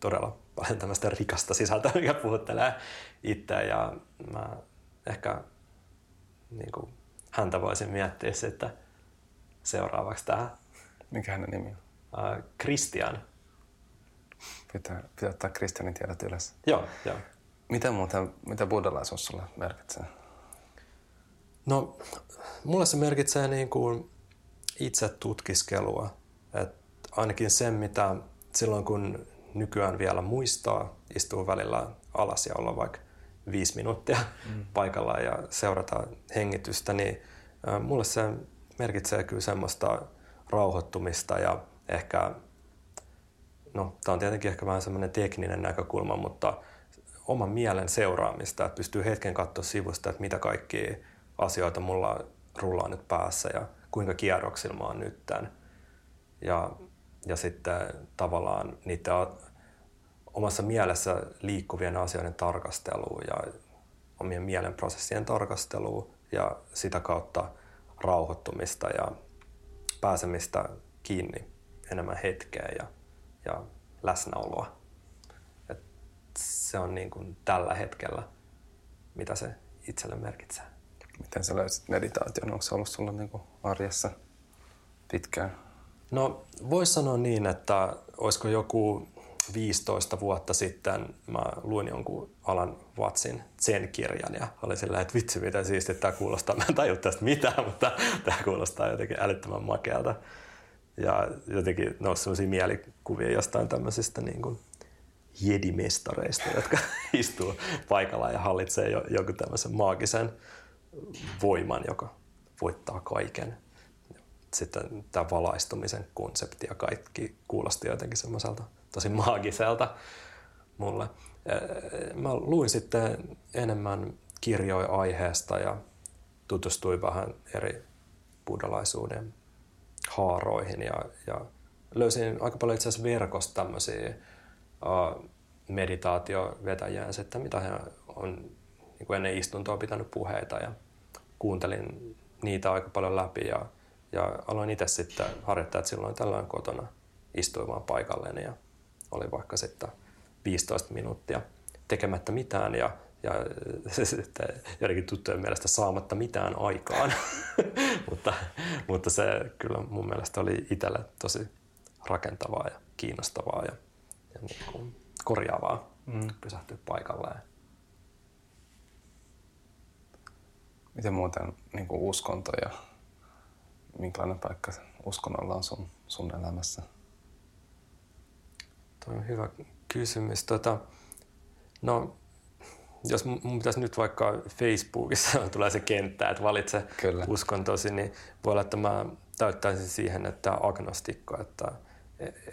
todella paljon tämmöistä rikasta sisältöä, mikä puhuttelee itseä ja mä ehkä niin kuin, häntä voisin miettiä sitten seuraavaksi tähän.
Mikä hänen nimi on?
Uh, Christian.
Pitää, pitää ottaa Christianin tiedot ylös.
Joo, joo.
Mitä muuten, mitä buddhalaisuus sulle merkitsee?
No, mulle se merkitsee niin kuin itse tutkiskelua. Et ainakin sen, mitä silloin kun nykyään vielä muistaa, istuu välillä alas ja olla vaikka viisi minuuttia mm. paikallaan ja seurata hengitystä, niin mulle se merkitsee kyllä semmoista rauhoittumista ja ehkä, no tämä on tietenkin ehkä vähän semmoinen tekninen näkökulma, mutta oman mielen seuraamista, että pystyy hetken katsoa sivusta, että mitä kaikkia asioita mulla rullaa nyt päässä ja kuinka kierroksilla mä oon nyt tämän. Ja, ja sitten tavallaan niiden omassa mielessä liikkuvien asioiden tarkastelua ja omien mielen prosessien tarkastelua ja sitä kautta rauhoittumista ja pääsemistä kiinni enemmän hetkeä ja, ja läsnäoloa. Et se on niin kuin tällä hetkellä, mitä se itselle merkitsee.
Miten sä löysit meditaation? Onko se ollut sulla niin kuin arjessa pitkään?
No voisi sanoa niin, että olisiko joku 15 vuotta sitten mä luin jonkun Alan Watsin Zen-kirjan ja oli sillä että vitsi mitä siisti tämä kuulostaa. Mä en tajua tästä mitään, mutta tämä kuulostaa jotenkin älyttömän makealta. Ja jotenkin nousi sellaisia mielikuvia jostain tämmöisistä niin kuin jedimestareista, jotka istuu paikalla ja hallitsee jo, joku tämmöisen maagisen voiman, joka voittaa kaiken. Sitten tämä valaistumisen konsepti ja kaikki kuulosti jotenkin semmoiselta tosi maagiselta mulle. Mä luin sitten enemmän kirjoja aiheesta ja tutustuin vähän eri buddhalaisuuden haaroihin ja, ja löysin aika paljon itse asiassa verkosta tämmöisiä uh, meditaatiovetäjiä, että mitä he on niin kuin ennen istuntoa pitänyt puheita ja kuuntelin niitä aika paljon läpi ja, ja aloin itse sitten harjoittaa, että silloin tällöin kotona istuin vaan paikalleen ja oli vaikka sitten 15 minuuttia tekemättä mitään ja, ja sitten jotenkin tuttujen mielestä saamatta mitään aikaan. mutta, mutta se kyllä mun mielestä oli itselle tosi rakentavaa ja kiinnostavaa ja, ja niin kuin korjaavaa mm. pysähtyä paikalleen.
Miten muuten niin kuin uskonto ja minkälainen paikka uskonnolla on sun, sun elämässä?
Tuo on hyvä kysymys. Tota, no, jos mun pitäisi nyt vaikka Facebookissa tulee se kenttä, että valitse Kyllä. uskontosi, niin voi olla, että mä täyttäisin siihen, että agnostikko, että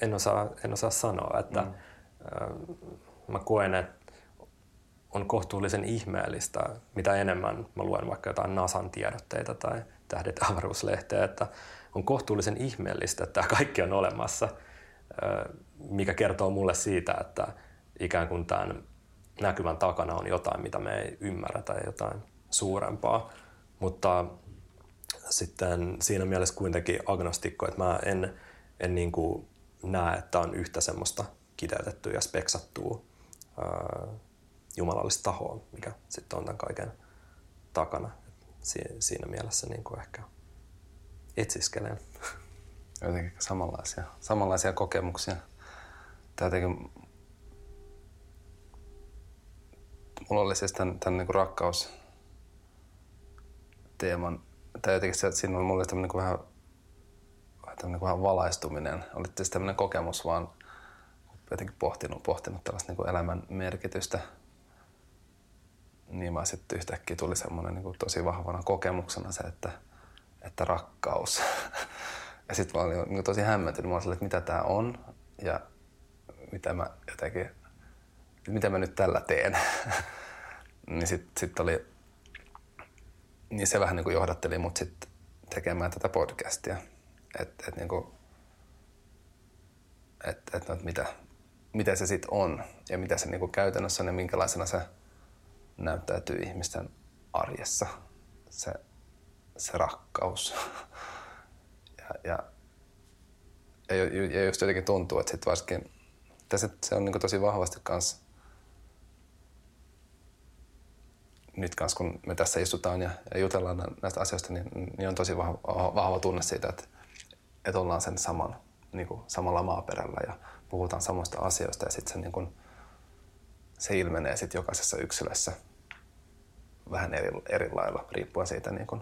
en osaa, en osaa sanoa, että mm. mä koen, että on kohtuullisen ihmeellistä, mitä enemmän mä luen vaikka jotain NASAn tiedotteita tai Tähdet avaruuslehteä, että on kohtuullisen ihmeellistä, että tämä kaikki on olemassa, mikä kertoo mulle siitä, että ikään kuin tämän näkyvän takana on jotain, mitä me ei ymmärrä tai jotain suurempaa. Mutta sitten siinä mielessä kuitenkin agnostikko, että mä en, en niin kuin näe, että on yhtä semmoista kiteytettyä ja speksattua jumalallista tahoa, mikä sitten on tämän kaiken takana. Si- siinä mielessä niin kuin ehkä etsiskelen.
Jotenkin samanlaisia, samanlaisia kokemuksia. Tämä jotenkin, mulla oli siis tämän, tämän niin rakkaus teeman, tai jotenkin se, että siinä oli mulle tämmöinen niin vähän, tämmöinen vähän valaistuminen. Oli siis tämmöinen kokemus vaan jotenkin pohtinut, pohtinut tällaista niin elämän merkitystä – niin mä sitten yhtäkkiä tuli semmoinen niin tosi vahvana kokemuksena se, että, että rakkaus. ja sitten mä olin niin tosi hämmentynyt. Mä olin että mitä tämä on ja mitä mä jotenkin, mitä mä nyt tällä teen. niin sitten sit oli, niin se vähän niin kuin johdatteli mut sitten tekemään tätä podcastia. Että et, niin kuin, et, et, no, mitä, mitä se sitten on ja mitä se niin kuin käytännössä on ja minkälaisena se näyttäytyy ihmisten arjessa, se, se rakkaus. ja, ja, ja, just jotenkin tuntuu, että sit varsinkin, tässä se on niin tosi vahvasti kans nyt kanssa kun me tässä istutaan ja, ja jutellaan näistä asioista, niin, niin on tosi vahva, vahva tunne siitä, että, että ollaan sen saman, niin kuin, samalla maaperällä ja puhutaan samoista asioista ja sitten se niin kuin, se ilmenee sitten jokaisessa yksilössä vähän eri, eri lailla, riippuen siitä niin kuin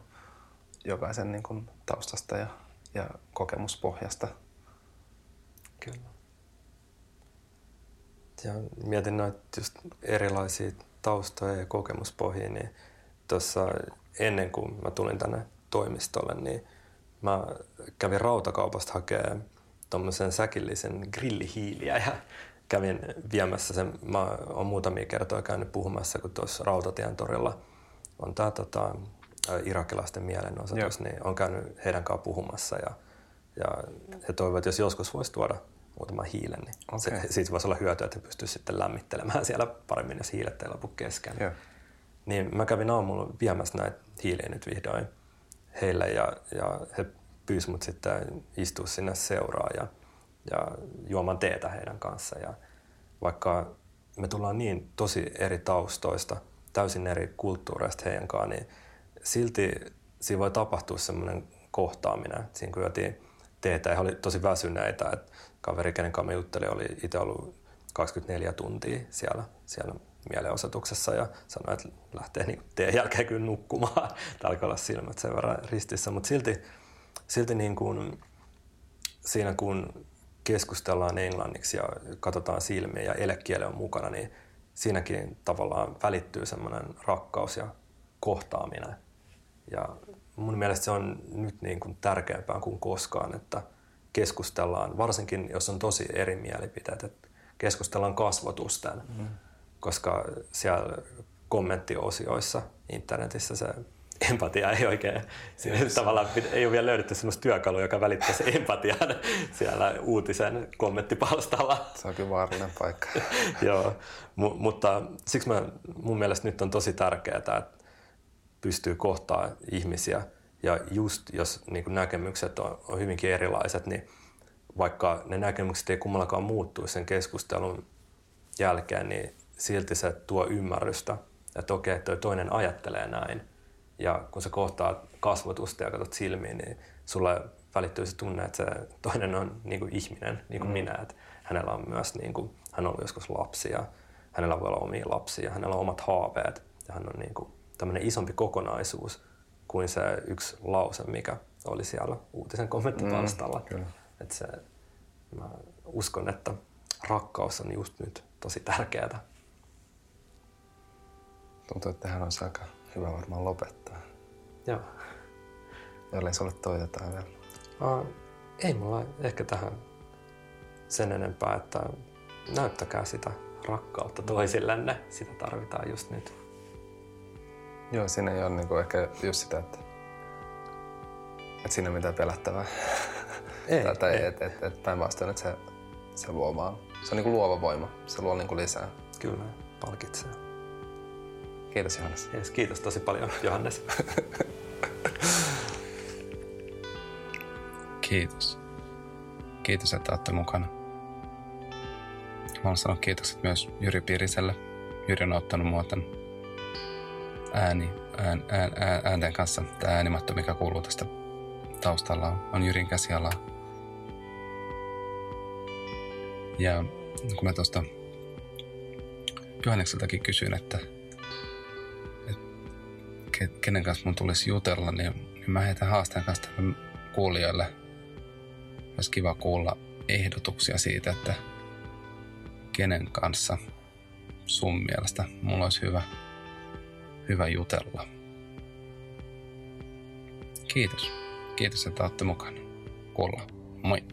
jokaisen niin kuin taustasta ja, ja kokemuspohjasta.
Kyllä. Ja mietin noita just erilaisia taustoja ja kokemuspohjia, niin tuossa ennen kuin mä tulin tänne toimistolle, niin mä kävin rautakaupasta hakemaan tuommoisen säkillisen grillihiiliä ja kävin viemässä sen. Mä oon muutamia kertoja käynyt puhumassa, kun tuossa Rautatien torilla on tämä tota, irakilaisten mielenosoitus, niin on käynyt heidän kanssaan puhumassa ja, ja he toivovat, että jos joskus voisi tuoda muutaman hiilen, niin okay. se, siitä voisi olla hyötyä, että he pystyisivät sitten lämmittelemään siellä paremmin, jos hiilet ei lopu kesken. Joo. Niin mä kävin aamulla viemässä näitä hiiliä nyt vihdoin heille ja, ja he pyysivät mut sitten istua sinne seuraa ja ja juomaan teetä heidän kanssa. Ja vaikka me tullaan niin tosi eri taustoista, täysin eri kulttuureista heidän kanssaan, niin silti siinä voi tapahtua semmoinen kohtaaminen. Siinä kun juotiin teetä ja he oli tosi väsyneitä, että kaveri, kenen kanssa me juttelin, oli itse ollut 24 tuntia siellä, siellä mielenosoituksessa ja sanoi, että lähtee niin teen jälkeen kyllä nukkumaan. Alkaa olla silmät sen verran ristissä, mutta silti, silti niin kuin, siinä kun keskustellaan englanniksi ja katsotaan silmiä ja elekieli on mukana, niin siinäkin tavallaan välittyy semmoinen rakkaus ja kohtaaminen. Ja mun mielestä se on nyt niin kuin tärkeämpää kuin koskaan, että keskustellaan, varsinkin jos on tosi eri mielipiteet, että keskustellaan kasvotusten, mm. koska siellä kommenttiosioissa internetissä se empatia ei oikein, yes. tavallaan ei ole vielä löydetty sellaista työkalua, joka välittää se empatian siellä uutisen kommenttipalstalla.
Se on kyllä vaarallinen paikka.
Joo, M- mutta siksi mä, mun mielestä nyt on tosi tärkeää, että pystyy kohtaa ihmisiä ja just jos niin näkemykset on, on hyvinkin erilaiset, niin vaikka ne näkemykset ei kummallakaan muuttu sen keskustelun jälkeen, niin silti se tuo ymmärrystä, että okei, toi toinen ajattelee näin ja kun sä kohtaat kasvotusta ja katsot silmiin, niin sulle välittyy se tunne, että se toinen on niin kuin ihminen, niin kuin mm. minä. Että hänellä on myös, niin kuin, hän on ollut joskus lapsia, hänellä voi olla omia lapsia, hänellä on omat haaveet ja hän on niin kuin, tämmöinen isompi kokonaisuus kuin se yksi lause, mikä oli siellä uutisen kommenttipalstalla. Mm, että se, mä uskon, että rakkaus on just nyt tosi tärkeää.
Tuntuu, että tähän olisi aika hyvä varmaan lopettaa.
Joo.
Jollei sulle toi jotain vielä.
Uh, ei mulla ehkä tähän sen enempää, että näyttäkää sitä rakkautta toisillenne. Sitä tarvitaan just nyt.
Joo, siinä ei ole niinku ehkä just sitä, että, että siinä on mitään pelättävää.
Ei,
tai, tai
ei.
et, et, et päinvastoin, että se, se luo vaan. Se on niinku luova voima. Se luo niinku lisää.
Kyllä, palkitsee.
Kiitos Johannes.
Yes, kiitos tosi paljon Johannes.
Kiitos. Kiitos, että olette mukana. Mä haluan sanoa kiitokset myös Jyri Piriselle. Jyri on ottanut mua tämän ääni, ään, ään, ään, äänten kanssa. Tämä äänimatto, mikä kuuluu tästä taustalla, on, Jyrin käsialaa. Ja kun mä tuosta Johannekseltakin kysyin, että, että kenen kanssa mun tulisi jutella, niin, niin mä heitän haasteen kanssa kuulijoille. Olisi kiva kuulla ehdotuksia siitä, että kenen kanssa sun mielestä mulla olisi hyvä, hyvä jutella. Kiitos. Kiitos, että olette mukana. Kuullaan. Moi.